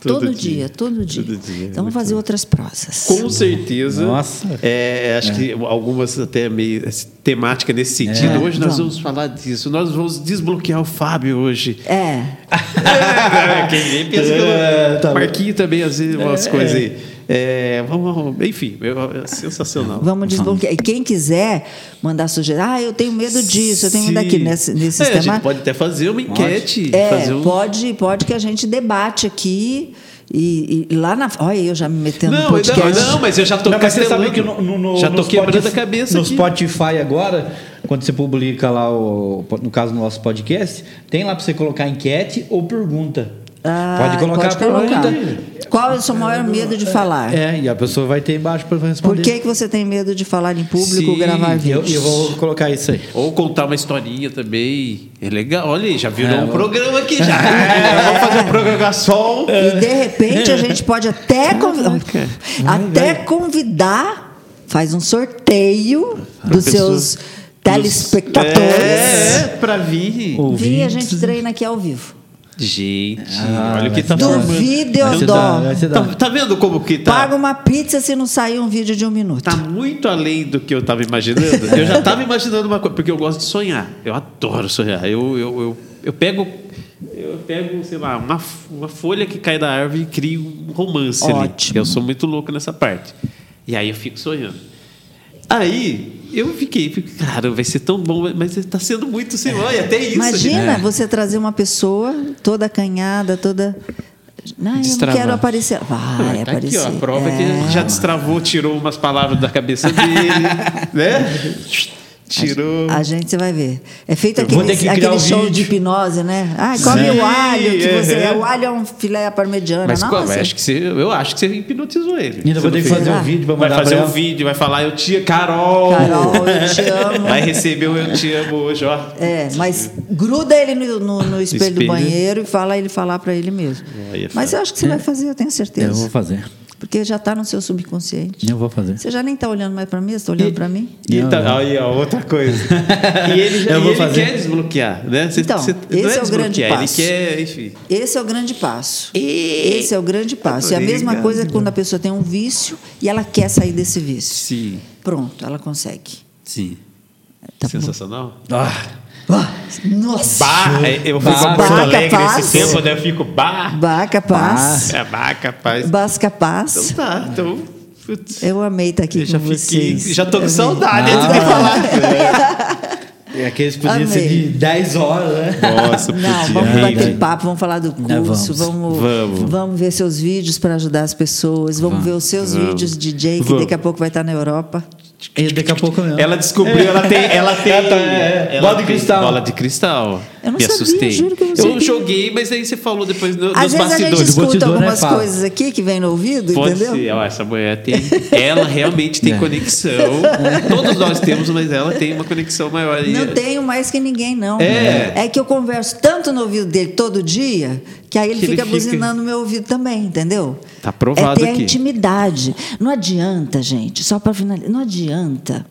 Todo todo, dia. dia, todo dia. Todo dia, Então vamos fazer outras prosas. Com certeza. Nossa. É, acho que algumas até meio essa temática nesse sentido. É, hoje nós vamos. vamos falar disso. Nós vamos desbloquear o Fábio hoje. É. É, quem nem pensa que eu... É, tá bom. Marquinho também, às vezes, umas coisas aí. É, vamos, enfim, é sensacional. Vamos desbloquear. E quem quiser mandar sugestão, ah, eu tenho medo disso, eu tenho medo Sim. daquilo, nesse, nesse É, a sistema. gente pode até fazer uma enquete. É, fazer um... pode, pode que a gente debate aqui. E, e lá na. Olha, eu já me metendo Não, no podcast. não, não, mas eu já tô Não, mas você castelando. sabe que no, no, no, Já tô quebrando Spotify- a cabeça No aqui. Spotify agora, quando você publica lá, o, no caso do nosso podcast, tem lá para você colocar enquete ou pergunta. Ah, pode colocar a colocar. pergunta. Qual é o seu maior medo de falar? É, e a pessoa vai ter embaixo para responder. Por que, que você tem medo de falar em público Sim, ou gravar E eu, vídeo? eu vou colocar isso aí. Ou contar uma historinha também. É legal. Olha aí, já virou É, um vamos- programa aqui já. Vamos fazer um programa som. E de repente a gente pode até, Caraca. até convidar, faz um sorteio dos seus telespectadores. É, pra vir. Vim, a gente treina aqui ao vivo. Gente, Ah, olha o que tá. Duvido eu dó. Tá, tá vendo como que tá? Paga uma pizza se não sair um vídeo de um minuto. Tá muito além do que eu estava imaginando. Eu já estava imaginando uma coisa, porque eu gosto de sonhar. Eu adoro sonhar. Eu, eu, eu, eu pego, eu pego, sei lá, uma, uma folha que cai da árvore e crio um romance ali. Ótimo. Eu sou muito louco nessa parte. E aí eu fico sonhando. Aí eu fiquei, cara, vai ser tão bom, mas está sendo muito sem olha, até isso. Imagina gente. você trazer uma pessoa toda acanhada, toda. Não, eu não quero aparecer. Vai Ah, tá aparecer. aqui, ó, a prova é que É. já destravou, tirou umas palavras da cabeça dele, né? Tirou. A gente você vai ver. É feito Eu aquele, aquele o show vídeo. de hipnose, né? Ah, come Sim, o alho, que você, é. o alho é um filé à parmegiana. Mas Nossa. como? Eu acho que você, eu acho que você hipnotizou ele. Ainda vou ter que fazer um vídeo para Vai fazer um vídeo, vai falar eu te Carol. Carol, eu te amo. Vai receber o eu te amo hoje, ó. É, mas gruda ele no, no- no espelho, do Espelho. banheiro e fala ele falar para ele mesmo. É mas eu acho que você vai fazer, eu tenho Eu certeza. vou fazer. Porque já está no seu subconsciente. Eu vou fazer. Você já nem está olhando mais para mim, você está olhando para mim? E Não, tá, não. aí, ó, outra coisa. E ele, já, Eu e vou ele fazer. quer desbloquear, né? Você, Então, você- esse não é o grande passo. Ele quer, enfim. Esse é o grande passo. E- Esse é o grande passo. E a mesma coisa quando a pessoa tem um vício e ela quer sair desse vício. Sim. Pronto, ela consegue. Sim. Tá bom. Sensacional. Ah, Ah, nossa! Bah, eu fui Bah, pra Porto bah, Alegre capaz. esse tempo, né? Eu fico bah. Bah, capaz. É bah, capaz. Bah, capaz. Então tá, então. putz, Eu amei estar aqui eu já com fiquei. vocês. Já tô com saudade antes de falar. é aqueles podiam ser de 10 horas, né? Nossa, Não, podia. vamos bater papo, vamos falar do Não, curso, vamos. vamos, Vamos. vamos ver seus vídeos para ajudar as pessoas, vamos, ver os seus Vamos. vídeos de DJ, que Vamos. daqui a pouco vai estar na Europa. E daqui a pouco mesmo. Ela descobriu, ela tem. Ela tem É, tá, é, é. ela Bola de cristal. Bola de cristal. Eu não Me sabia, assustei. juro que eu não sabia. joguei, mas aí você falou depois no, Às nos vezes a gente bastidores. escuta né, algumas coisas aqui que vem no ouvido, Pode entendeu? ser. Ó, essa mulher tem. Ela realmente tem É. conexão. Todos nós temos, mas ela tem uma conexão maior. Não tenho mais que ninguém, não. É. É que eu converso tanto no ouvido dele todo dia, que aí ele Que ele fica fica- buzinando no meu ouvido também, entendeu? Tá provado É ter aqui. a intimidade. Não adianta, gente, só para finalizar, não adianta.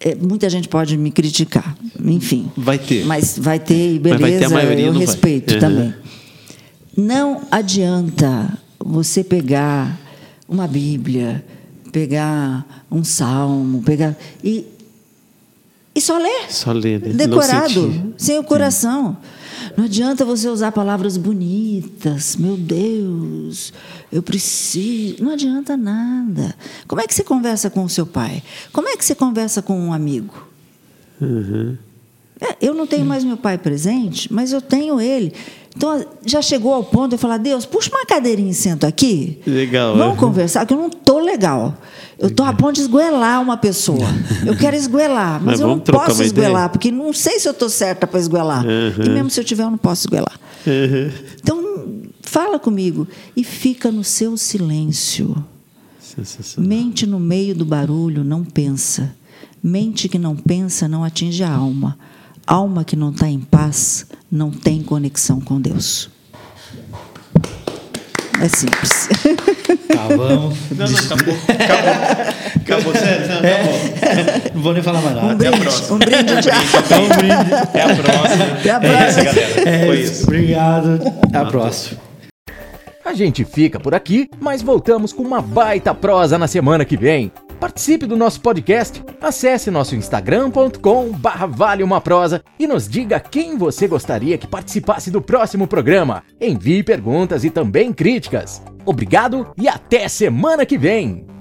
É, muita gente pode me criticar, enfim. Vai ter. Mas vai ter, e Mas vai ter a beleza, maioria, eu não vai. respeito Uhum. também. Não adianta você pegar uma Bíblia, pegar um salmo, pegar. E, e só ler. Só ler, né? Decorado, sem o coração. Não adianta você usar palavras bonitas. Meu Deus, eu preciso. Não adianta nada. Como é que você conversa com o seu pai? Como é que você conversa com um amigo? É, eu não tenho mais meu pai presente, mas eu tenho ele. Então, já chegou ao ponto de eu falar: Deus, puxa uma cadeirinha e sento aqui. Legal, Vamos é. conversar, que eu não estou legal. Eu estou a ponto de esguelar uma pessoa. Eu quero esguelar, mas, Mas eu não vamos posso esguelar, porque não sei se eu estou certa para esguelar. E mesmo se eu tiver, eu não posso esguelar. Então, fala comigo e fica no seu silêncio. Mente no meio do barulho não pensa. Mente que não pensa não atinge a alma. Alma que não está em paz não tem conexão com Deus. É simples. Acabamos. Não, não, acabou. Acabou. Acabou, sério. Não, acabou. Não vou nem falar mais Um nada. brinde, próxima. um brinde já. Até a próxima. Até a É isso, próxima. galera. É Foi isso. isso. Obrigado. Até a próxima. A gente fica por aqui, mas voltamos com uma baita prosa na semana que vem. Participe do nosso podcast, acesse nosso instagram.com barra vale uma prosa e nos diga quem você gostaria que participasse do próximo programa. Envie perguntas e também críticas. Obrigado e até semana que vem!